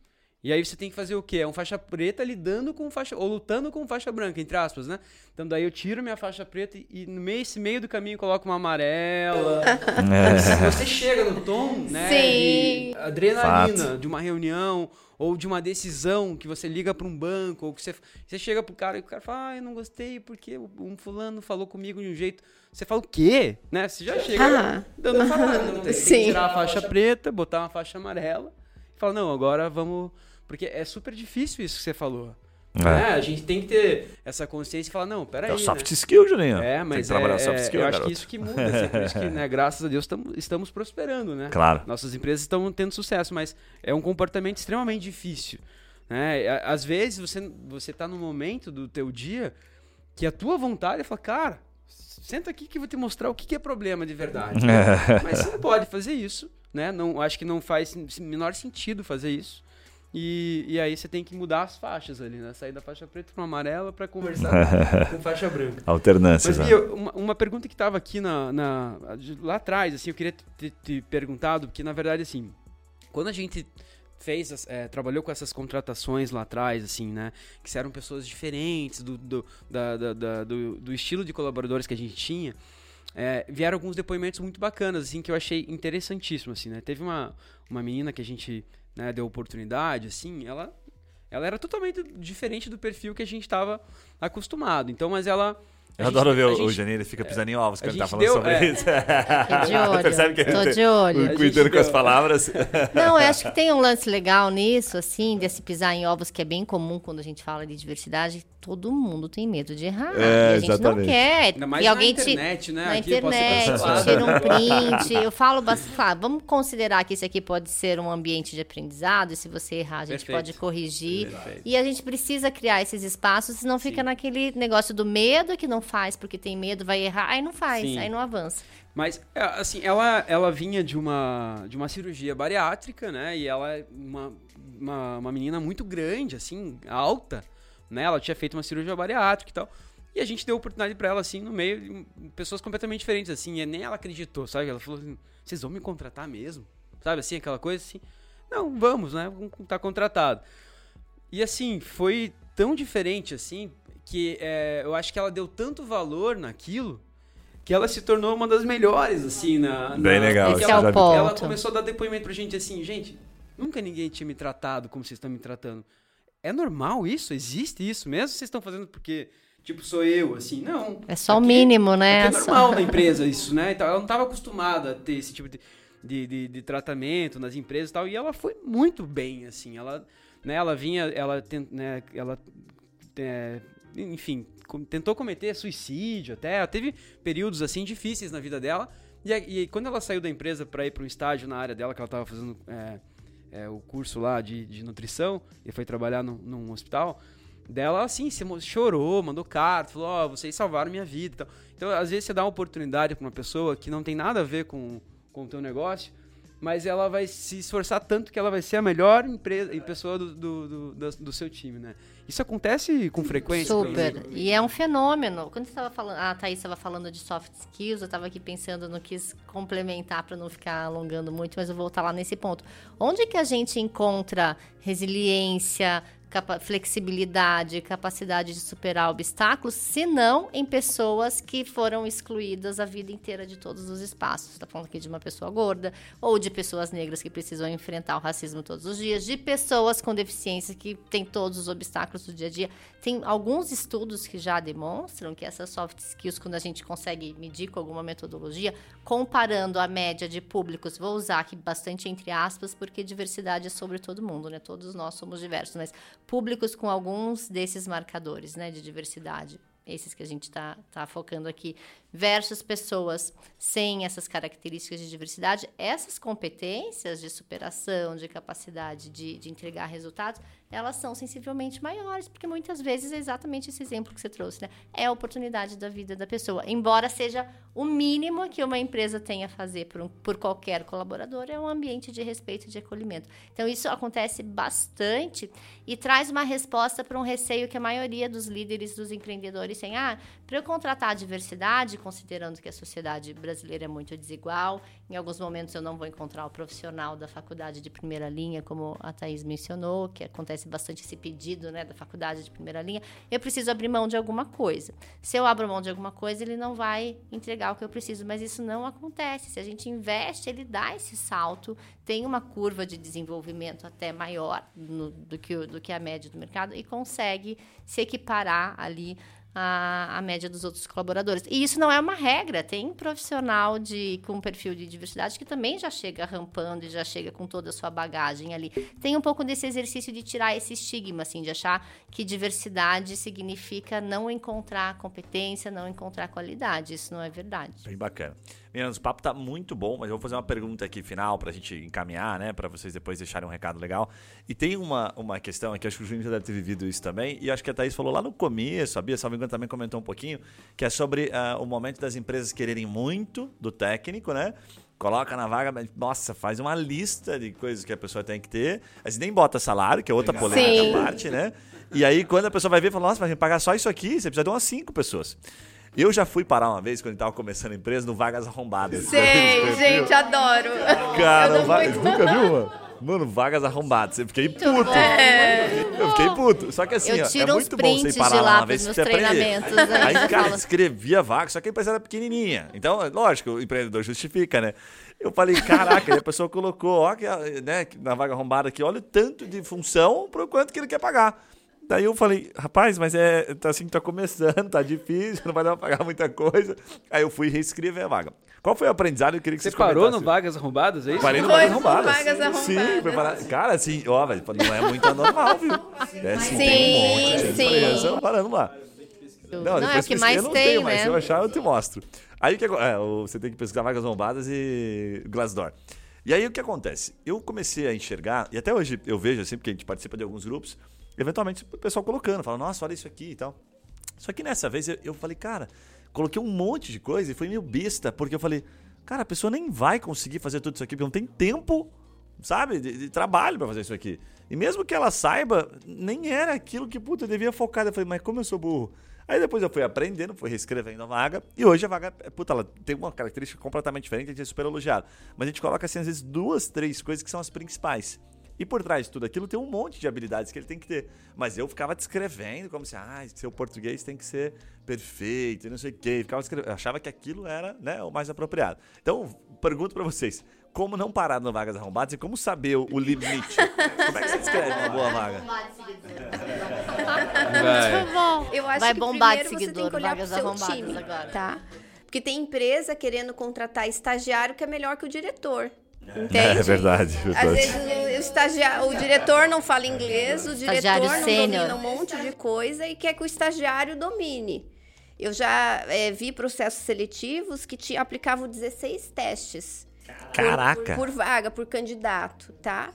[SPEAKER 2] E aí você tem que fazer o quê? É um faixa preta lidando com faixa. ou lutando com faixa branca, entre aspas, né? Então daí eu tiro minha faixa preta e no meio, esse meio do caminho coloco uma amarela. É. Você chega no tom, né?
[SPEAKER 3] Sim.
[SPEAKER 2] De adrenalina Fato. de uma reunião ou de uma decisão que você liga para um banco, ou que você, você chega pro cara e o cara fala, ah, eu não gostei porque um fulano falou comigo de um jeito. Você fala o quê? Né? Você já chega ah. dando falando. Tem que tirar a faixa preta, botar uma faixa amarela e fala, não, agora vamos porque é super difícil isso que você falou. É. Né? A gente tem que ter essa consciência e falar, não, peraí. É
[SPEAKER 1] o soft né? skill, Juninho.
[SPEAKER 2] É, mas tem que é, soft skill, eu garoto. acho que isso que muda. Assim, por isso que, né, graças a Deus, tamo, estamos prosperando, né?
[SPEAKER 1] Claro.
[SPEAKER 2] Nossas empresas estão tendo sucesso, mas é um comportamento extremamente difícil. Né? Às vezes você, você tá num momento do teu dia que a tua vontade é falar, cara, senta aqui que eu vou te mostrar o que é problema de verdade. Né? mas você não pode fazer isso, né? Não, acho que não faz menor sentido fazer isso. E, e aí você tem que mudar as faixas ali, né? Sair da faixa preta para amarela para conversar com faixa branca.
[SPEAKER 1] Alternância.
[SPEAKER 2] Mas, uma, uma, pergunta que estava aqui na, na, lá atrás, assim, eu queria te, te perguntado, porque na verdade, assim, quando a gente fez, é, trabalhou com essas contratações lá atrás, assim, né? Que eram pessoas diferentes do, do, da, da, da, do, do, estilo de colaboradores que a gente tinha. É, vieram alguns depoimentos muito bacanas, assim, que eu achei interessantíssimo, assim, né? Teve uma, uma menina que a gente né, deu oportunidade, assim, ela, ela era totalmente diferente do perfil que a gente estava acostumado. Então, mas ela
[SPEAKER 1] eu gente, adoro ver o, gente, Janine, ele fica pisando em ovos quando ele tá falando deu, sobre
[SPEAKER 4] é.
[SPEAKER 1] isso.
[SPEAKER 4] Tô de olho. Percebe que Tô de olho.
[SPEAKER 1] Cuidando com as palavras.
[SPEAKER 4] Não, eu acho que tem um lance legal nisso, assim, desse pisar em ovos, que é bem comum quando a gente fala de diversidade todo mundo tem medo de errar. É, a gente exatamente. não quer.
[SPEAKER 2] Ainda mais e alguém na internet, né?
[SPEAKER 4] Na aqui internet, tira um print. Eu falo bastante. Claro, vamos considerar que isso aqui pode ser um ambiente de aprendizado, e se você errar, a gente Perfeito. pode corrigir. Perfeito. E a gente precisa criar esses espaços, senão fica Sim. naquele negócio do medo que não faz porque tem medo, vai errar, aí não faz, Sim. aí não avança.
[SPEAKER 2] Mas, é, assim, ela, ela vinha de uma, de uma cirurgia bariátrica, né? E ela é uma, uma, uma menina muito grande, assim, alta né? Ela tinha feito uma cirurgia bariátrica e tal. E a gente deu oportunidade para ela, assim, no meio de pessoas completamente diferentes, assim. E nem ela acreditou, sabe? Ela falou assim, vocês vão me contratar mesmo? Sabe, assim, aquela coisa assim. Não, vamos, né? Tá contratado. E, assim, foi tão diferente, assim, que é, eu acho que ela deu tanto valor naquilo que ela se tornou uma das melhores, assim, na...
[SPEAKER 1] Bem
[SPEAKER 2] na,
[SPEAKER 1] legal.
[SPEAKER 4] Esse
[SPEAKER 2] ela,
[SPEAKER 4] é o ponto.
[SPEAKER 2] ela começou a dar depoimento pra gente, assim, gente, nunca ninguém tinha me tratado como vocês estão me tratando é normal isso? Existe isso mesmo? Vocês estão fazendo porque, tipo, sou eu, assim? Não.
[SPEAKER 4] É só aqui, o mínimo, né?
[SPEAKER 2] É normal na empresa isso, né? Então, ela não estava acostumada a ter esse tipo de, de, de, de, tratamento nas empresas e tal. E ela foi muito bem, assim. Ela, né, ela vinha, ela, né, ela é, enfim, tentou cometer suicídio até. Ela teve períodos, assim, difíceis na vida dela. E, e quando ela saiu da empresa para ir para um estágio na área dela, que ela estava fazendo... É, é, o curso lá de, de nutrição e foi trabalhar no, num hospital, dela assim, se chorou, mandou carta, falou: Ó, oh, vocês salvaram minha vida. Então, então, às vezes, você dá uma oportunidade para uma pessoa que não tem nada a ver com, com o teu negócio, mas ela vai se esforçar tanto que ela vai ser a melhor empresa e pessoa do, do, do, do seu time, né? Isso acontece com frequência?
[SPEAKER 4] Super. E é um fenômeno. Quando você estava falando, a Thaís estava falando de soft skills, eu estava aqui pensando, não quis complementar para não ficar alongando muito, mas eu vou voltar lá nesse ponto. Onde que a gente encontra resiliência, capa flexibilidade, capacidade de superar obstáculos, se não em pessoas que foram excluídas a vida inteira de todos os espaços. Está falando aqui de uma pessoa gorda, ou de pessoas negras que precisam enfrentar o racismo todos os dias, de pessoas com deficiência que têm todos os obstáculos do dia a dia. Tem alguns estudos que já demonstram que essas soft skills, quando a gente consegue medir com alguma metodologia, comparando a média de públicos, vou usar aqui bastante entre aspas, porque diversidade é sobre todo mundo, né? Todos nós somos diversos, mas públicos com alguns desses marcadores, né, de diversidade. Esses que a gente está tá focando aqui, versus pessoas sem essas características de diversidade, essas competências de superação, de capacidade de, de entregar resultados, elas são sensivelmente maiores, porque muitas vezes é exatamente esse exemplo que você trouxe, né? É a oportunidade da vida da pessoa. Embora seja o mínimo que uma empresa tenha a fazer por, um, por qualquer colaborador, é um ambiente de respeito e de acolhimento. Então, isso acontece bastante e traz uma resposta para um receio que a maioria dos líderes, dos empreendedores tem. Ah, para eu contratar a diversidade, considerando que a sociedade brasileira é muito desigual, em alguns momentos eu não vou encontrar o profissional da faculdade de primeira linha, como a Thaís mencionou, que acontece bastante esse pedido né, da faculdade de primeira linha. Eu preciso abrir mão de alguma coisa. Se eu abro mão de alguma coisa, ele não vai entregar o que eu preciso, mas isso não acontece. Se a gente investe, ele dá esse salto, tem uma curva de desenvolvimento até maior no, do, que, do que a média do mercado e consegue se equiparar ali a, a média dos outros colaboradores. E isso não é uma regra. Tem profissional de, com perfil de diversidade que também já chega rampando e já chega com toda a sua bagagem ali. Tem um pouco desse exercício de tirar esse estigma, assim, de achar que diversidade significa não encontrar competência, não encontrar qualidade. Isso não é verdade.
[SPEAKER 1] Bem bacana. Meninas, o papo tá muito bom, mas eu vou fazer uma pergunta aqui final pra gente encaminhar, né? Pra vocês depois deixarem um recado legal. E tem uma, uma questão aqui, acho que o Juninho já deve ter vivido isso também, e acho que a Thaís falou lá no começo, sabia? Salvo engano também comentou um pouquinho, que é sobre uh, o momento das empresas quererem muito do técnico, né? coloca na vaga, nossa, faz uma lista de coisas que a pessoa tem que ter. Aí você nem bota salário, que é outra polêmica parte, né? E aí, quando a pessoa vai ver, fala, nossa, mas pagar só isso aqui, você precisa de umas cinco pessoas. Eu já fui parar uma vez, quando estava começando a empresa, no Vagas Arrombadas.
[SPEAKER 3] Sei, gente, adoro.
[SPEAKER 1] Cara, muito... nunca viu, mano? Mano, vagas arrombadas. Eu fiquei puto. É. Eu fiquei puto. Só que assim, ó, é muito bom você ir parar lá uma vez que você aprender. Aí, aí cara, escrevia vaga, só que a empresa era pequenininha. Então, lógico, o empreendedor justifica, né? Eu falei, caraca, a pessoa colocou, ó, que, né, na vaga arrombada aqui, olha o tanto de função pro quanto que ele quer pagar. Daí eu falei, rapaz, mas é tá assim, tá começando, tá difícil, não vai dar pra pagar muita coisa. Aí eu fui reescrever a vaga. Qual foi o aprendizado? Eu queria que
[SPEAKER 2] Você parou no Vagas Arrombadas, é isso?
[SPEAKER 1] Parei no
[SPEAKER 3] Vagas
[SPEAKER 1] Arrombadas.
[SPEAKER 3] Vagas Arrombadas.
[SPEAKER 1] Sim, foi parar. Cara, assim, ó, velho, não é muito anormal, viu? É assim, sim, tem um monte de sim. empresa parando lá.
[SPEAKER 4] Não, não é o que mais
[SPEAKER 1] eu não
[SPEAKER 4] tem,
[SPEAKER 1] tenho,
[SPEAKER 4] né?
[SPEAKER 1] Mas se eu achar, eu te mostro. Aí o que é, você tem que pesquisar vagas arrombadas e Glassdoor. E aí o que acontece? Eu comecei a enxergar, e até hoje eu vejo assim, porque a gente participa de alguns grupos, eventualmente o pessoal colocando, falando, nossa, olha isso aqui e tal. Só que nessa vez eu, eu falei, cara, coloquei um monte de coisa e foi meio besta, porque eu falei, cara, a pessoa nem vai conseguir fazer tudo isso aqui, porque não tem tempo, sabe, de, de trabalho para fazer isso aqui. E mesmo que ela saiba, nem era aquilo que, puta, eu devia focar. Eu falei, mas como eu sou burro? Aí depois eu fui aprendendo, fui reescrevendo a vaga, e hoje a vaga, puta, ela tem uma característica completamente diferente, a gente é super elogiado. Mas a gente coloca, assim, às vezes, duas, três coisas que são as principais. E por trás de tudo aquilo tem um monte de habilidades que ele tem que ter. Mas eu ficava descrevendo como se, ah, seu português tem que ser perfeito, e não sei o quê. Ficava escrevendo. Eu achava que aquilo era né, o mais apropriado. Então, pergunto para vocês: como não parar no Vagas Arrombadas e como saber o, o limite? como é que você descreve uma boa vaga?
[SPEAKER 3] Vai. Eu acho
[SPEAKER 4] Vai
[SPEAKER 3] que
[SPEAKER 4] bombar
[SPEAKER 3] primeiro
[SPEAKER 4] de seguidor,
[SPEAKER 3] você tem que olhar
[SPEAKER 4] vagas
[SPEAKER 3] pro seu
[SPEAKER 4] arrombadas
[SPEAKER 3] time,
[SPEAKER 4] agora.
[SPEAKER 3] tá? Porque tem empresa querendo contratar estagiário que é melhor que o diretor. Entende?
[SPEAKER 1] É verdade.
[SPEAKER 3] Às vezes o, estagiário, o diretor não fala inglês, o diretor
[SPEAKER 4] Estagiário
[SPEAKER 3] não
[SPEAKER 4] sênior.
[SPEAKER 3] domina um monte de coisa e quer que o estagiário domine. Eu já é, vi processos seletivos que te, aplicavam 16 testes. por-
[SPEAKER 1] Caraca.
[SPEAKER 3] Por, por vaga, por candidato, tá?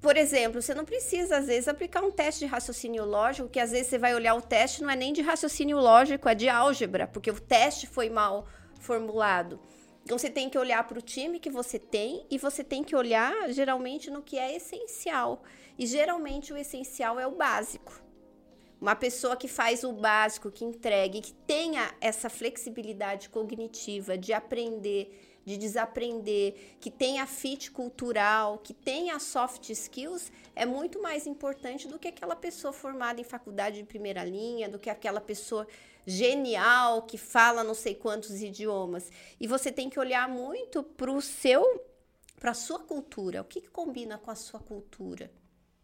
[SPEAKER 3] Por exemplo, você não precisa, às vezes, aplicar um teste de raciocínio lógico, que às vezes você vai olhar o teste, não é nem de raciocínio lógico, é de álgebra, porque o teste foi mal formulado. Você tem que olhar para o time que você tem e você tem que olhar geralmente no que é essencial. E geralmente o essencial é o básico. Uma pessoa que faz o básico, que entregue, que tenha essa flexibilidade cognitiva de aprender, de desaprender, que tenha fit cultural, que tenha soft skills, é muito mais importante do que aquela pessoa formada em faculdade de primeira linha, do que aquela pessoa genial que fala não sei quantos idiomas. E você tem que olhar muito para o seu, para a sua cultura. O que, que combina com a sua cultura?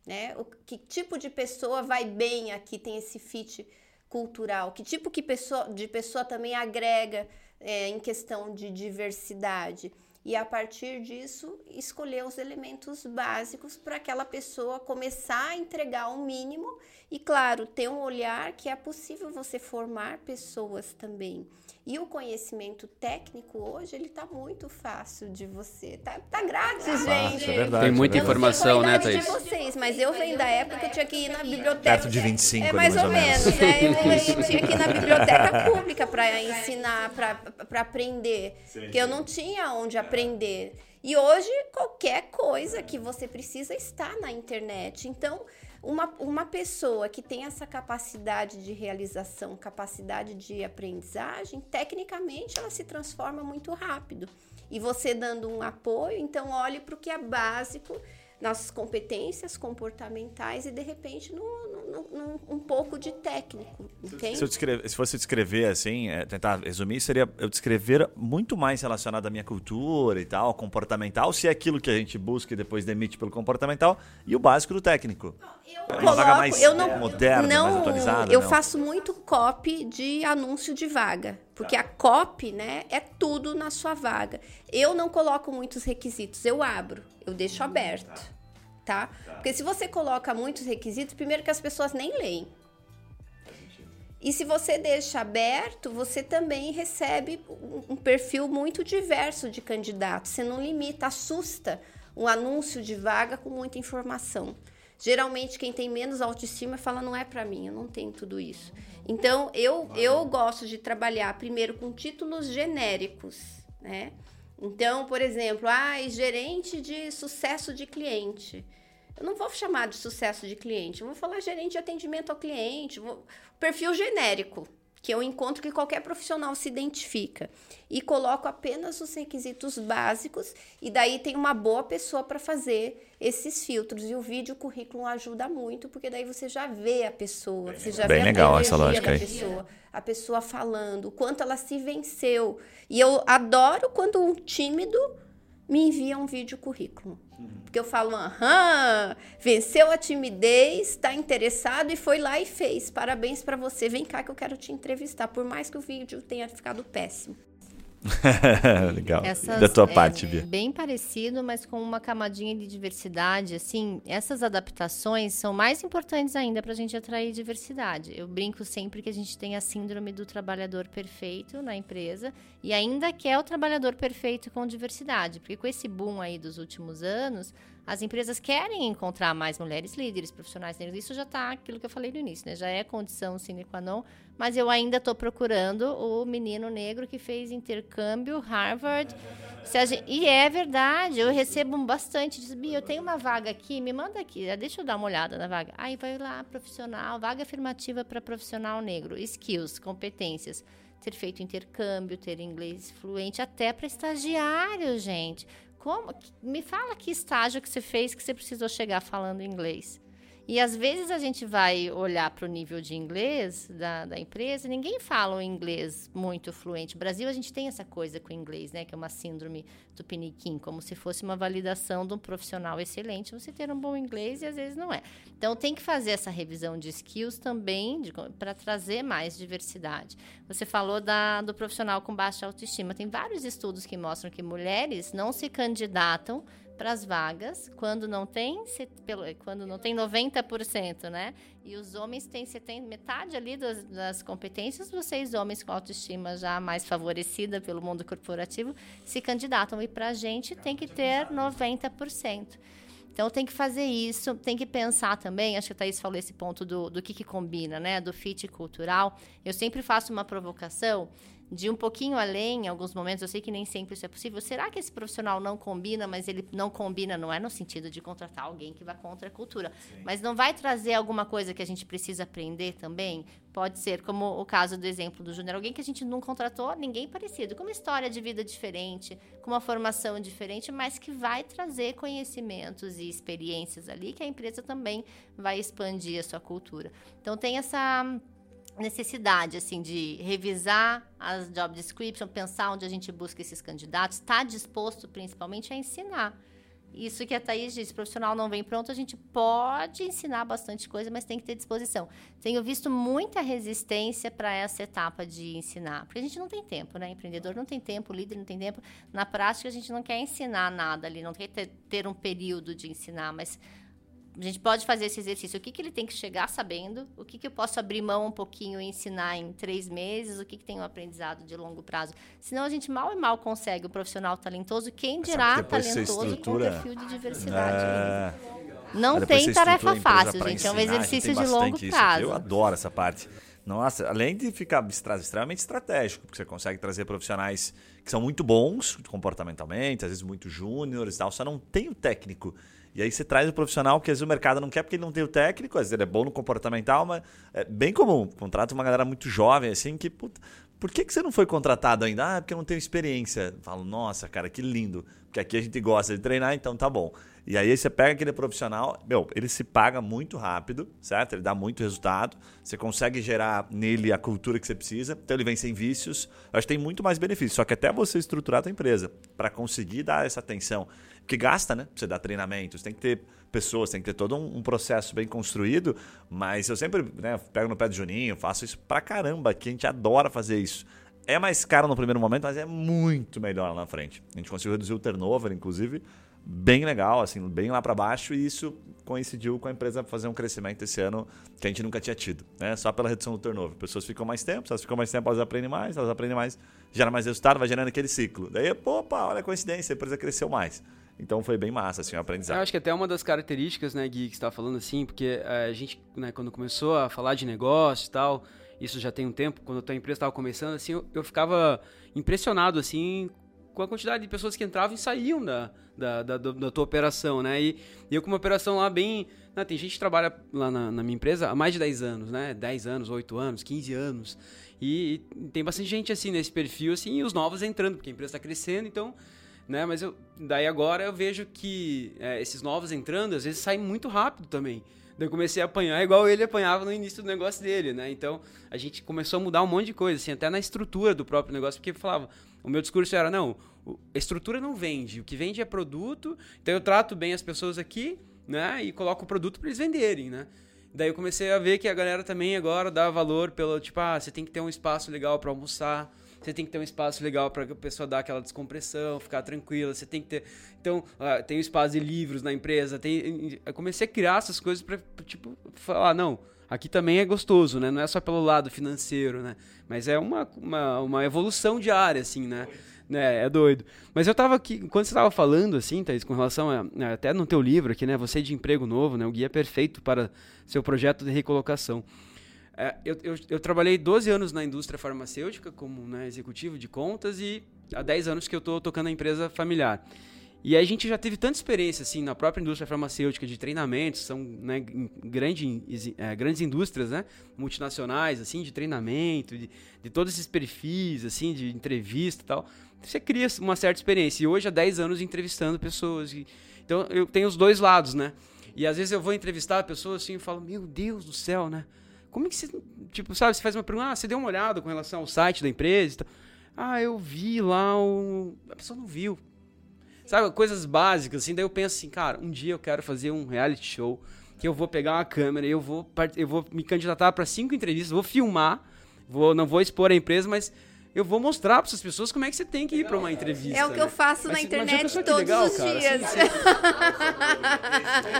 [SPEAKER 3] Né? O, que tipo de pessoa vai bem aqui, tem esse fit cultural? Que tipo que pessoa, de pessoa também agrega é, em questão de diversidade? E a partir disso, escolher os elementos básicos para aquela pessoa começar a entregar o mínimo e, claro, ter um olhar que é possível você formar pessoas também. E o conhecimento técnico hoje, ele tá muito fácil de você. Tá, tá grátis, gente.
[SPEAKER 1] é verdade,
[SPEAKER 2] Tem muita
[SPEAKER 1] é
[SPEAKER 2] informação, né,
[SPEAKER 3] Eu
[SPEAKER 2] Thaís?
[SPEAKER 3] de vocês, mas eu venho da época que eu tinha que ir na biblioteca.
[SPEAKER 1] Perto de 25
[SPEAKER 3] É
[SPEAKER 1] ali,
[SPEAKER 3] mais,
[SPEAKER 1] mais
[SPEAKER 3] ou,
[SPEAKER 1] ou menos.
[SPEAKER 3] menos, né? Eu, eu tinha que ir na biblioteca pública para ensinar, para aprender. Porque eu não tinha onde aprender. E hoje, qualquer coisa que você precisa está na internet. Então, uma, uma pessoa que tem essa capacidade de realização, capacidade de aprendizagem, tecnicamente ela se transforma muito rápido. E você dando um apoio, então olhe para o que é básico nas competências comportamentais e de repente no, no- no- um pouco de técnico, entende?
[SPEAKER 1] Se, eu descrever, se fosse descrever assim, é, tentar resumir, seria eu descrever muito mais relacionado à minha cultura e tal, comportamental, se é aquilo que a gente busca e depois demite pelo comportamental, e o básico do técnico. É uma vaga mais
[SPEAKER 3] eu não,
[SPEAKER 1] moderna,
[SPEAKER 3] não,
[SPEAKER 1] mais atualizada.
[SPEAKER 3] Eu
[SPEAKER 1] não?
[SPEAKER 3] faço muito copy de anúncio de vaga, porque a copy, né, é tudo na sua vaga. Eu não coloco muitos requisitos, eu abro, eu deixo aberto, tá? Porque se você coloca muitos requisitos, primeiro que as pessoas nem leem. E se você deixa aberto, você também recebe um- perfil muito diverso de candidatos. Você não limita, assusta um anúncio de vaga com muita informação. Geralmente quem tem menos autoestima fala não é para mim, eu não tenho tudo isso. Então eu eu gosto de trabalhar primeiro com títulos genéricos, né? Então, por exemplo, ah, gerente de sucesso de cliente. Eu não vou chamar de sucesso de cliente, eu vou falar gerente de atendimento ao cliente, vou... perfil genérico, que eu encontro que qualquer profissional se identifica. E coloco apenas os requisitos básicos, e daí tem uma boa pessoa para fazer esses filtros. E o vídeo currículo ajuda muito, porque daí você já vê a pessoa, você já
[SPEAKER 1] Bem
[SPEAKER 3] vê
[SPEAKER 1] legal
[SPEAKER 3] a
[SPEAKER 1] essa lógica aí.
[SPEAKER 3] pessoa, a pessoa falando, o quanto ela se venceu. E eu adoro quando um tímido me envia um vídeo currículo. Porque eu falo, aham, venceu a timidez, está interessado e foi lá e fez. Parabéns para você. Vem cá que eu quero te entrevistar, por mais que o vídeo tenha ficado péssimo.
[SPEAKER 1] Legal. Essas, da tua
[SPEAKER 4] é,
[SPEAKER 1] parte, Bia.
[SPEAKER 4] Bem parecido, mas com uma camadinha de diversidade. Assim, essas adaptações são mais importantes ainda para a gente atrair diversidade. Eu brinco sempre que a gente tem a síndrome do trabalhador perfeito na empresa e ainda quer o trabalhador perfeito com diversidade, porque com esse boom aí dos últimos anos, as empresas querem encontrar mais mulheres líderes, profissionais negros. Isso já está aquilo que eu falei no início, né? Já é condição sine qua non, mas eu ainda estou procurando o menino negro que fez intercâmbio Harvard. Gente, e é verdade, eu recebo bastante. Diz, Bia, eu tenho uma vaga aqui, me manda aqui, deixa eu dar uma olhada na vaga. Aí vai lá, profissional, vaga afirmativa para profissional negro, skills, competências ter feito intercâmbio, ter inglês fluente, até para estagiário, gente. Como? Me fala que estágio que você fez que você precisou chegar falando inglês. E às vezes a gente vai olhar para o nível de inglês da, da empresa, ninguém fala o inglês muito fluente. No Brasil, a gente tem essa coisa com o inglês, né? Que é uma síndrome do piniquim, como se fosse uma validação de um profissional excelente, você ter um bom inglês e às vezes não é. Então tem que fazer essa revisão de skills também para trazer mais diversidade. Você falou da, do profissional com baixa autoestima. Tem vários estudos que mostram que mulheres não se candidatam para as vagas, quando não tem, quando não tem 90%, né? E os homens têm 70, metade ali das, das, competências, vocês, homens com autoestima já mais favorecida pelo mundo corporativo, se candidatam. E para a gente tem que ter 90%. Então tem que fazer isso, tem que pensar também, acho que a Thaís falou esse ponto do, do que, que combina, né? Do fit cultural. Eu sempre faço uma provocação de um pouquinho além, em alguns momentos, eu sei que nem sempre isso é possível. Será que esse profissional não combina, mas ele não combina, não é no sentido de contratar alguém que vá contra a cultura, Sim. mas não vai trazer alguma coisa que a gente precisa aprender também? Pode ser, como o caso do exemplo do Júnior, alguém que a gente não contratou, ninguém parecido, com uma história de vida diferente, com uma formação diferente, mas que vai trazer conhecimentos e experiências ali que a empresa também vai expandir a sua cultura. Então tem essa necessidade assim de revisar as job description, pensar onde a gente busca esses candidatos, está disposto principalmente a ensinar. Isso que a Thaís disse, profissional não vem pronto, a gente pode ensinar bastante coisa, mas tem que ter disposição. Tenho visto muita resistência para essa etapa de ensinar, porque a gente não tem tempo, né? Empreendedor não tem tempo, líder não tem tempo. Na prática, a gente não quer ensinar nada ali, não quer ter, ter um período de ensinar, mas a gente pode fazer esse exercício. O que, que ele tem que chegar sabendo? O que, que eu posso abrir mão um pouquinho e ensinar em três meses? O que, que tem um aprendizado de longo prazo? Senão a gente mal e mal consegue o profissional talentoso. Quem dirá talentoso com perfil de diversidade? É... Não tem tarefa fácil, gente. É um exercício de longo prazo.
[SPEAKER 1] Eu adoro essa parte. Nossa, além de ficar extremamente estratégico, porque você consegue trazer profissionais que são muito bons comportamentalmente, às vezes muito júniores e tal, só não tem o técnico e aí você traz o profissional que às vezes o mercado não quer porque ele não tem o técnico, às vezes ele é bom no comportamental, mas é bem comum. Contrata uma galera muito jovem, assim, que, puta, por que, que você não foi contratado ainda? Ah, porque eu não tenho experiência. Eu falo, nossa, cara, que lindo. Porque aqui a gente gosta de treinar, então tá bom. E aí você pega aquele profissional, meu, ele se paga muito rápido, certo? Ele dá muito resultado. Você consegue gerar nele a cultura que você precisa. Então ele vem sem vícios. Eu acho que tem muito mais benefício. Só que até você estruturar a tua empresa para conseguir dar essa atenção que gasta, né? Você dá treinamentos, tem que ter pessoas, tem que ter todo um, um, processo bem construído. Mas eu sempre né, pego no pé do Juninho, faço isso pra caramba, que a gente adora fazer isso. É mais caro no primeiro momento, mas é muito melhor lá na frente. A gente conseguiu reduzir o turnover, inclusive, bem legal, assim, bem lá para baixo, e isso coincidiu com a empresa fazer um crescimento esse ano que a gente nunca tinha tido, né? Só pela redução do turnover. Pessoas ficam mais tempo, elas ficam mais tempo, elas aprendem mais, elas aprendem mais, gera mais resultado, vai gerando aquele ciclo. Daí, opa, olha a coincidência, a empresa cresceu mais. Então foi bem massa, assim, o aprendizado.
[SPEAKER 2] Eu acho que até uma das características, né, Gui, que você tá falando assim, porque eh, a gente, né, quando começou a falar de negócio e tal, isso já tem um tempo, quando a tua empresa estava começando, assim, eu, eu, ficava impressionado, assim, com a quantidade de pessoas que entravam e saíam da, da, da, da tua operação, né? E, eu com uma operação lá bem... Né, tem gente que trabalha lá na, na, minha empresa há mais de 10 anos, né? 10 anos, 8 anos, 15 anos. E, e tem bastante gente assim nesse perfil, assim, e os novos entrando, porque a empresa está crescendo, então... Né? Mas eu, daí agora eu vejo que é, esses novos entrando, às vezes saem muito rápido também. Daí eu comecei a apanhar igual ele apanhava no início do negócio dele, né? Então a gente começou a mudar um monte de coisa, assim, até na estrutura do próprio negócio, porque falava, o meu discurso era, não, estrutura não vende, o que vende é produto, então eu trato bem as pessoas aqui, né? E coloco o produto para eles venderem, né? Daí eu comecei a ver que a galera também agora dá valor pelo, tipo, ah, você tem que ter um espaço legal para almoçar, você tem que ter um espaço legal para a pessoa dar aquela descompressão, ficar tranquila. Você tem que ter. Então, uh, tem um espaço de livros na empresa. Tem, eu comecei a criar essas coisas para, tipo, falar, não, aqui também é gostoso, né? Não é só pelo lado financeiro, né? Mas é uma, uma, uma evolução diária, assim, né? É, é doido. Mas eu tava aqui, quando você tava falando, assim, Thaís, com relação a, até no teu livro aqui, né? Você de emprego novo, né? O guia perfeito para seu projeto de recolocação. É, eu, eu, eu, trabalhei 12 anos na indústria farmacêutica como né, executivo de contas e há 10 anos que eu estou tocando a empresa familiar. E a gente já teve tanta experiência assim na própria indústria farmacêutica de treinamentos, são né, grande, é, grandes indústrias, né, multinacionais assim de treinamento, de, de todos esses perfis assim de entrevista e tal. Você cria uma certa experiência. E hoje há 10 anos entrevistando pessoas. E, então eu tenho os dois lados, né? E às vezes eu vou entrevistar pessoas assim e falo: "Meu Deus do céu, né? Como é que você, tipo, sabe, você faz uma pergunta, ah, você deu uma olhada com relação ao site da empresa? Ah, eu vi lá o... A pessoa não viu. Sabe, coisas básicas, assim, daí eu penso assim, cara, um dia eu quero fazer um reality show, que eu vou pegar uma câmera, eu vou, eu vou me candidatar para cinco entrevistas, vou filmar, vou, não vou expor a empresa, mas eu vou mostrar para essas pessoas como é que você tem que ir para uma entrevista.
[SPEAKER 3] É o que eu né? faço na internet todos legal, os cara. dias.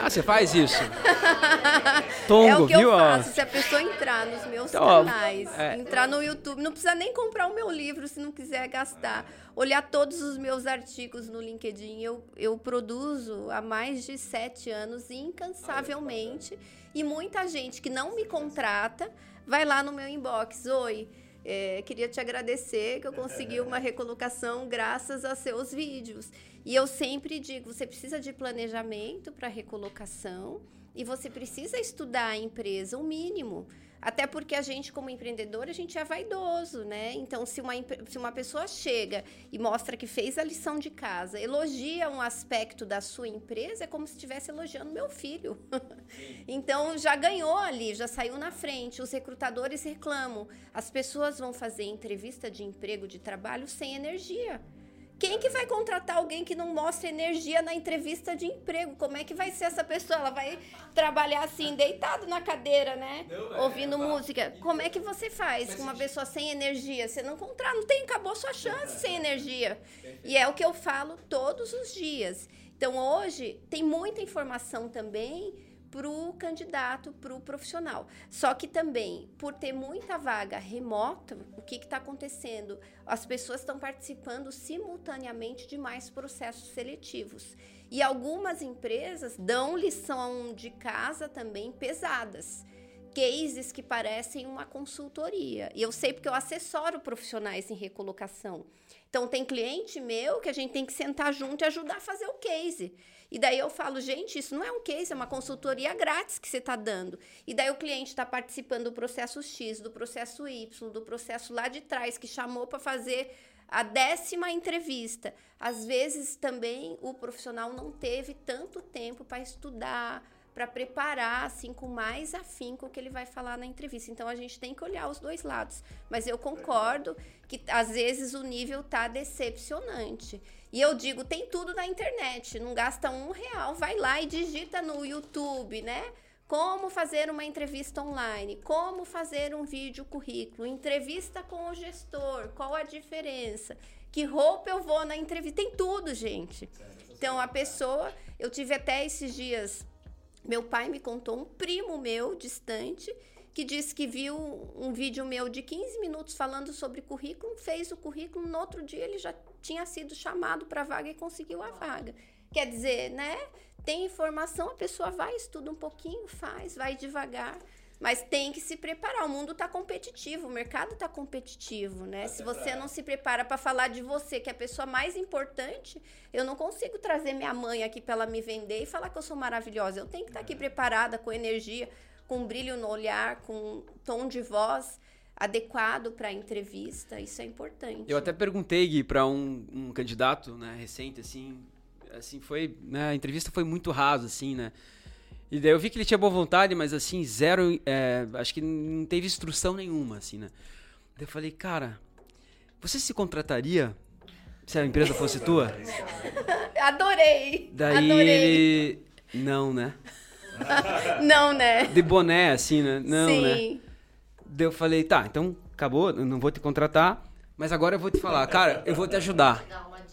[SPEAKER 2] Ah, você faz isso? Tongo,
[SPEAKER 3] é o que
[SPEAKER 2] viu?
[SPEAKER 3] eu faço. Se a pessoa entrar nos meus então, canais, é... entrar no YouTube, não precisa nem comprar o meu livro se não quiser gastar. Olhar todos os meus artigos no LinkedIn. Eu, eu produzo há mais de sete anos, incansavelmente. E muita gente que não me contrata vai lá no meu inbox. Oi, é, queria te agradecer que eu consegui uma recolocação graças a seus vídeos. E eu sempre digo: você precisa de planejamento para recolocação e você precisa estudar a empresa, o mínimo. Até porque a gente, como empreendedor, a gente é vaidoso, né? Então, se uma, se uma pessoa chega e mostra que fez a lição de casa, elogia um aspecto da sua empresa, é como se estivesse elogiando meu filho. então, já ganhou ali, já saiu na frente. Os recrutadores reclamam. As pessoas vão fazer entrevista de emprego, de trabalho, sem energia. Quem que vai contratar alguém que não mostra energia na entrevista de emprego? Como é que vai ser essa pessoa? Ela vai trabalhar assim, deitado na cadeira, né? Não, é, Ouvindo é, música. Como é que você faz com uma pessoa sem energia? Você não contrata, não tem, acabou sua chance sem energia. E é o que eu falo todos os dias. Então, hoje, tem muita informação também para o candidato, para o profissional. Só que também, por ter muita vaga remota, o que está acontecendo? As pessoas estão participando simultaneamente de mais processos seletivos. E algumas empresas dão lição de casa também pesadas cases que parecem uma consultoria. E eu sei porque eu assessoro profissionais em recolocação. Então, tem cliente meu que a gente tem que sentar junto e ajudar a fazer o case. E daí eu falo, gente, isso não é um case, é uma consultoria grátis que você está dando. E daí o cliente está participando do processo X, do processo Y, do processo lá de trás, que chamou para fazer a décima entrevista. Às vezes também o profissional não teve tanto tempo para estudar, para preparar assim com mais afinco o que ele vai falar na entrevista. Então a gente tem que olhar os dois lados. Mas eu concordo que às vezes o nível tá decepcionante. E eu digo, tem tudo na internet, não gasta um real, vai lá e digita no YouTube, né? Como fazer uma entrevista online, como fazer um vídeo currículo, entrevista com o gestor, qual a diferença, que roupa eu vou na entrevista, tem tudo, gente. Então a pessoa, eu tive até esses dias meu pai me contou um primo meu distante que disse que viu um vídeo meu de 15 minutos falando sobre currículo, fez o currículo, no outro dia ele já tinha sido chamado para a vaga e conseguiu a vaga. Quer dizer, né? Tem informação, a pessoa vai, estuda um pouquinho, faz, vai devagar, Mas tem que se preparar. O mundo está competitivo, o mercado está competitivo, né? Se você não se prepara para falar de você, que é a pessoa mais importante, eu não consigo trazer minha mãe aqui para ela me vender e falar que eu sou maravilhosa. Eu tenho que estar tá aqui preparada, com energia, com brilho no olhar, com tom de voz adequado para a entrevista. Isso é importante.
[SPEAKER 2] Eu até perguntei Gui, para um, um, candidato, né, recente, assim, assim foi, né, a entrevista foi muito rasa, assim, né? E daí eu vi que ele tinha boa vontade, mas assim, zero. É, acho que não teve instrução nenhuma, assim, né? Daí eu falei, cara, você se contrataria se a empresa fosse tua?
[SPEAKER 3] Adorei!
[SPEAKER 2] Daí
[SPEAKER 3] adorei.
[SPEAKER 2] ele. Não, né?
[SPEAKER 3] não, né?
[SPEAKER 2] De boné, assim, né? Não, Sim. né? Daí eu falei, tá, então acabou, eu não vou te contratar, mas agora eu vou te falar, cara, eu vou te ajudar.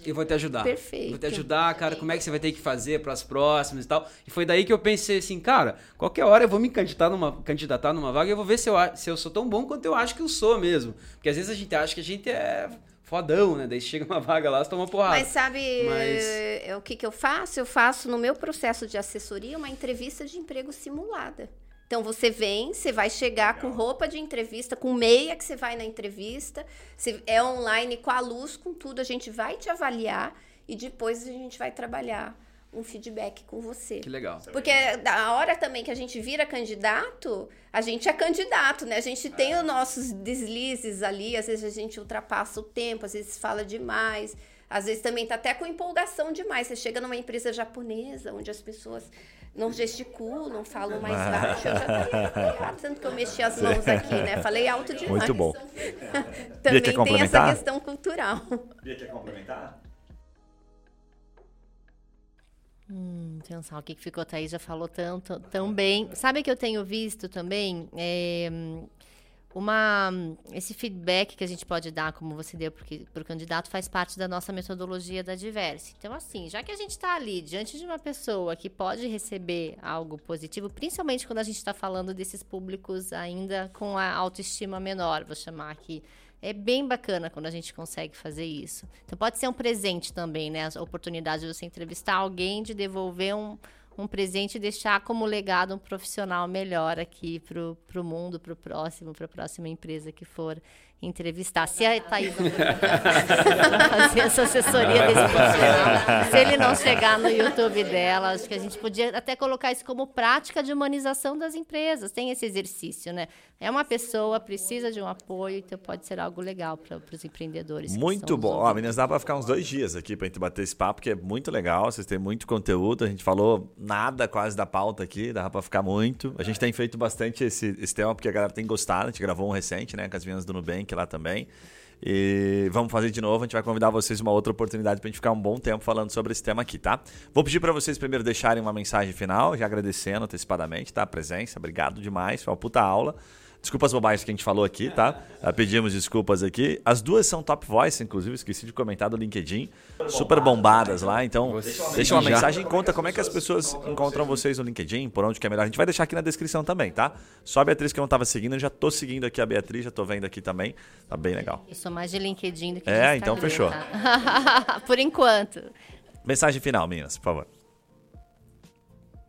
[SPEAKER 2] Eu vou te ajudar.
[SPEAKER 3] Perfeito.
[SPEAKER 2] Vou te ajudar, cara, como é que você vai ter que fazer para as próximas e tal. E foi daí que eu pensei assim, cara, qualquer hora eu vou me candidatar numa, candidatar numa vaga e eu vou ver se eu, se eu sou tão bom quanto eu acho que eu sou mesmo. Porque às vezes a gente acha que a gente é fodão, né? Daí chega uma vaga lá, você toma porrada.
[SPEAKER 3] Mas sabe Mas... É, o que, que eu faço? Eu faço no meu processo de assessoria uma entrevista de emprego simulada. Então você vem, você vai chegar com roupa de entrevista, com meia que você vai na entrevista, você é online com a luz, com tudo, a gente vai te avaliar e depois a gente vai trabalhar um feedback com você.
[SPEAKER 2] Que legal.
[SPEAKER 3] Porque a hora também que a gente vira candidato, a gente é candidato, né? A gente tem os nossos deslizes ali, às vezes a gente ultrapassa o tempo, às vezes fala demais, às vezes também tá até com empolgação demais. Você chega numa empresa japonesa, onde as pessoas não gesticulam, falam mais baixo. Eu já estaria tanto que eu mexi as mãos aqui, né? Falei alto demais.
[SPEAKER 1] Muito bom.
[SPEAKER 3] Também tem essa questão cultural.
[SPEAKER 1] Bia, quer complementar?
[SPEAKER 4] Hum, pensar o que ficou, a Thaís já falou tanto, tão bem. Sabe que eu tenho visto também? É, uma, esse feedback que a gente pode dar, como você deu para o candidato, faz parte da nossa metodologia da Diverse. Então, assim, já que a gente está ali diante de uma pessoa que pode receber algo positivo, principalmente quando a gente está falando desses públicos ainda com a autoestima menor, vou chamar aqui. É bem bacana quando a gente consegue fazer isso. Então, pode ser um presente também, né? A oportunidade de você entrevistar alguém, de devolver um um presente e deixar como legado um profissional melhor aqui para o mundo, para o próximo, para a próxima empresa que for entrevistar. Se a Thaís não fazer essa assessoria desse profissional, se ele não chegar no YouTube dela, acho que a gente podia até colocar isso como prática de humanização das empresas. Tem esse exercício, né? É uma pessoa, precisa de um apoio, então pode ser algo legal para os empreendedores.
[SPEAKER 1] Muito bom. Ó, meninas, dá para ficar uns dois dias aqui para a gente bater esse papo, que é muito legal. Vocês têm muito conteúdo. A gente falou nada quase da pauta aqui, dá para ficar muito. A gente tem feito bastante esse, esse tema porque a galera tem gostado. A gente gravou um recente, né, com as meninas do Nubank lá também. E vamos fazer de novo. A gente vai convidar vocês uma outra oportunidade para a gente ficar um bom tempo falando sobre esse tema aqui, tá? Vou pedir para vocês primeiro deixarem uma mensagem final, já agradecendo antecipadamente, tá? A presença. Obrigado demais. Foi uma puta aula. Desculpa as bobagens que a gente falou aqui, tá? Uh, pedimos desculpas aqui. As duas são top voice, inclusive, esqueci de comentar do LinkedIn. Super bombadas lá, então deixa uma mensagem e conta como é que as pessoas encontram vocês no LinkedIn, por onde que é melhor. A gente vai deixar aqui na descrição também, tá? Só a Beatriz que eu não estava seguindo, eu já tô seguindo aqui a Beatriz, já tô vendo aqui também. Tá bem legal.
[SPEAKER 4] Eu sou mais de LinkedIn do que
[SPEAKER 1] de É, então fechou.
[SPEAKER 4] Tá? por enquanto.
[SPEAKER 1] Mensagem final, meninas, por favor.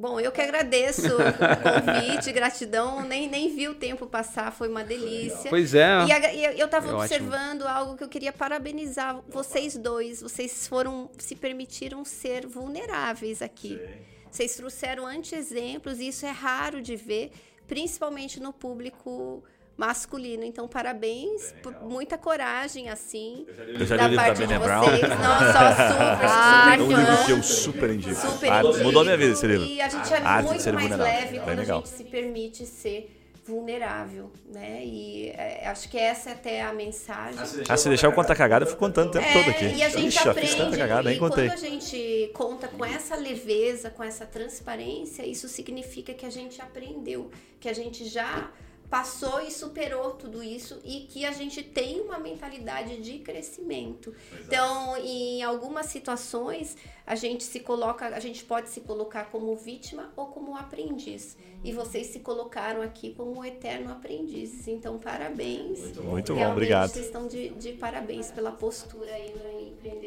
[SPEAKER 3] Bom, eu que agradeço o convite, gratidão. Nem, nem vi o tempo passar, foi uma delícia.
[SPEAKER 2] Pois é.
[SPEAKER 3] E, a, e eu estava é observando ótimo. algo que eu queria parabenizar vocês dois. Vocês foram, se permitiram ser vulneráveis aqui. Sim. Vocês trouxeram anti-exemplos e isso é raro de ver, principalmente no público masculino. Então, parabéns por muita coragem, assim,
[SPEAKER 1] eu já da li parte
[SPEAKER 3] de Brown. vocês. Não, só super,
[SPEAKER 1] ah, super fã. que eu super indico. Super ah, Mudou minha vida esse livro.
[SPEAKER 3] E a gente é a muito mais leve quando legal. a gente se permite ser vulnerável, né? E é, acho que essa é até a mensagem.
[SPEAKER 1] Ah, se deixar eu contar cagada, eu fico contando o tempo é, todo aqui.
[SPEAKER 3] E a gente Ixi, aprende, tanta cagada, nem contei. quando a gente conta com essa leveza, com essa transparência, isso significa que a gente aprendeu, que a gente já passou e superou tudo isso e que a gente tem uma mentalidade de crescimento. Exato. Então, em algumas situações, a gente se coloca, a gente pode se colocar como vítima ou como aprendiz. E vocês se colocaram aqui como eterno aprendizes. Então, parabéns.
[SPEAKER 1] Muito, Muito bom, obrigado.
[SPEAKER 3] Vocês estão de, de parabéns pela postura aí no empreendedor.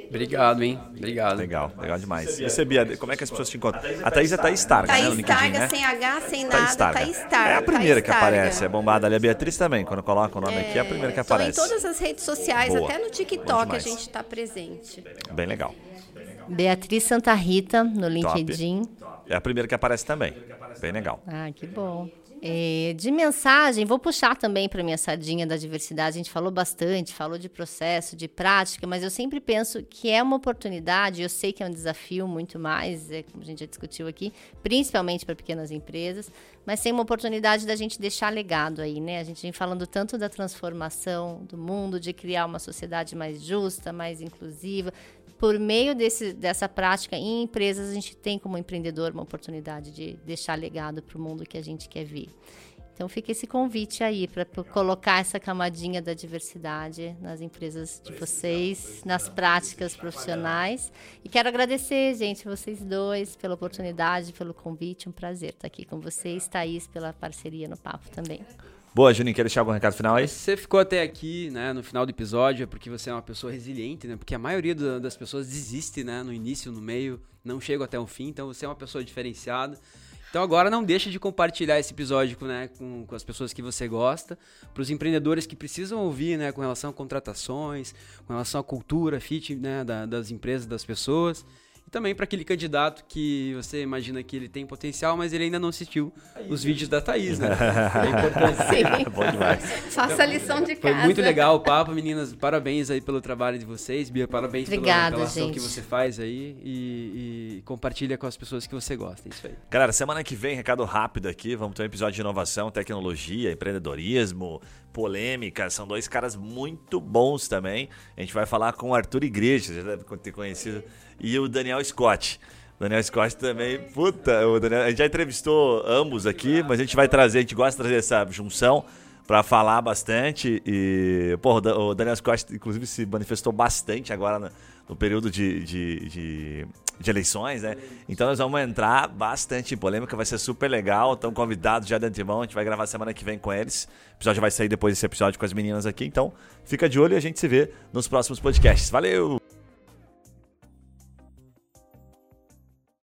[SPEAKER 2] Obrigado, hein? Obrigado.
[SPEAKER 1] Legal, legal demais. Você, Bia, como é que as pessoas te encontram? A Thaís é Thaís Starga,
[SPEAKER 3] Thaís
[SPEAKER 1] né? No
[SPEAKER 3] LinkedIn,
[SPEAKER 1] Starga,
[SPEAKER 3] né? sem H, sem nada, Thaís Starga. Thaís Starga.
[SPEAKER 1] É a primeira que aparece, é bombada ali. A Beatriz também, quando coloca o nome é, aqui, é a primeira que aparece.
[SPEAKER 3] em todas as redes sociais, Boa. até no TikTok a gente está presente.
[SPEAKER 1] Bem legal.
[SPEAKER 4] Beatriz Santa Rita, no LinkedIn.
[SPEAKER 1] Top. É a primeira que aparece também. Bem legal.
[SPEAKER 4] Ah, que bom. É, de mensagem, vou puxar também para minha sardinha da diversidade. A gente falou bastante, falou de processo, de prática, mas eu sempre penso que é uma oportunidade. Eu sei que é um desafio muito mais, é, como a gente já discutiu aqui, principalmente para pequenas empresas, mas tem uma oportunidade da gente deixar legado aí, né? A gente vem falando tanto da transformação do mundo, de criar uma sociedade mais justa, mais inclusiva por meio desse, dessa prática em empresas, a gente tem como empreendedor uma oportunidade de deixar legado para o mundo que a gente quer ver. Então fica esse convite aí para colocar essa camadinha da diversidade nas empresas de vocês, nas práticas profissionais. E quero agradecer, gente, vocês dois, pela oportunidade, pelo convite. Um prazer estar aqui com vocês. Thaís, pela parceria no papo também.
[SPEAKER 1] Boa, Juninho, quer deixar algum recado final aí?
[SPEAKER 2] Você ficou até aqui, né, no final do episódio, é porque você é uma pessoa resiliente, né? Porque a maioria das pessoas desiste, né, no início, no meio, não chega até o fim, então você é uma pessoa diferenciada. Então agora não deixe de compartilhar esse episódio né, com, com as pessoas que você gosta, para os empreendedores que precisam ouvir né, com relação a contratações, com relação à cultura, fit né, da, das empresas, das pessoas. E também para aquele candidato que você imagina que ele tem potencial, mas ele ainda não assistiu os vídeos da Thaís, né?
[SPEAKER 3] é importante. Sim. Bom demais. Faça a lição de casa.
[SPEAKER 2] Foi muito legal o papo, meninas. Parabéns aí pelo trabalho de vocês. Bia, parabéns Obrigada, pela relação gente. que você faz aí e, e, compartilha com as pessoas que você gosta. É isso aí.
[SPEAKER 1] Galera, semana que vem, recado rápido aqui. Vamos ter um episódio de inovação, tecnologia, empreendedorismo, polêmica. São dois caras muito bons também. A gente vai falar com o Arthur Igreja, já deve ter conhecido e o Daniel Scott. Daniel Scott também, puta, o Daniel, a gente já entrevistou ambos aqui, mas a gente vai trazer, a gente gosta de trazer essa junção para falar bastante. E, pô, o Daniel Scott, inclusive, se manifestou bastante agora no, no período de, de, de, de, eleições, né? Então nós vamos entrar bastante em polêmica, vai ser super legal. Estão convidados já de antemão, a gente vai gravar semana que vem com eles. O episódio vai sair depois desse episódio com as meninas aqui, então fica de olho e a gente se vê nos próximos podcasts. Valeu!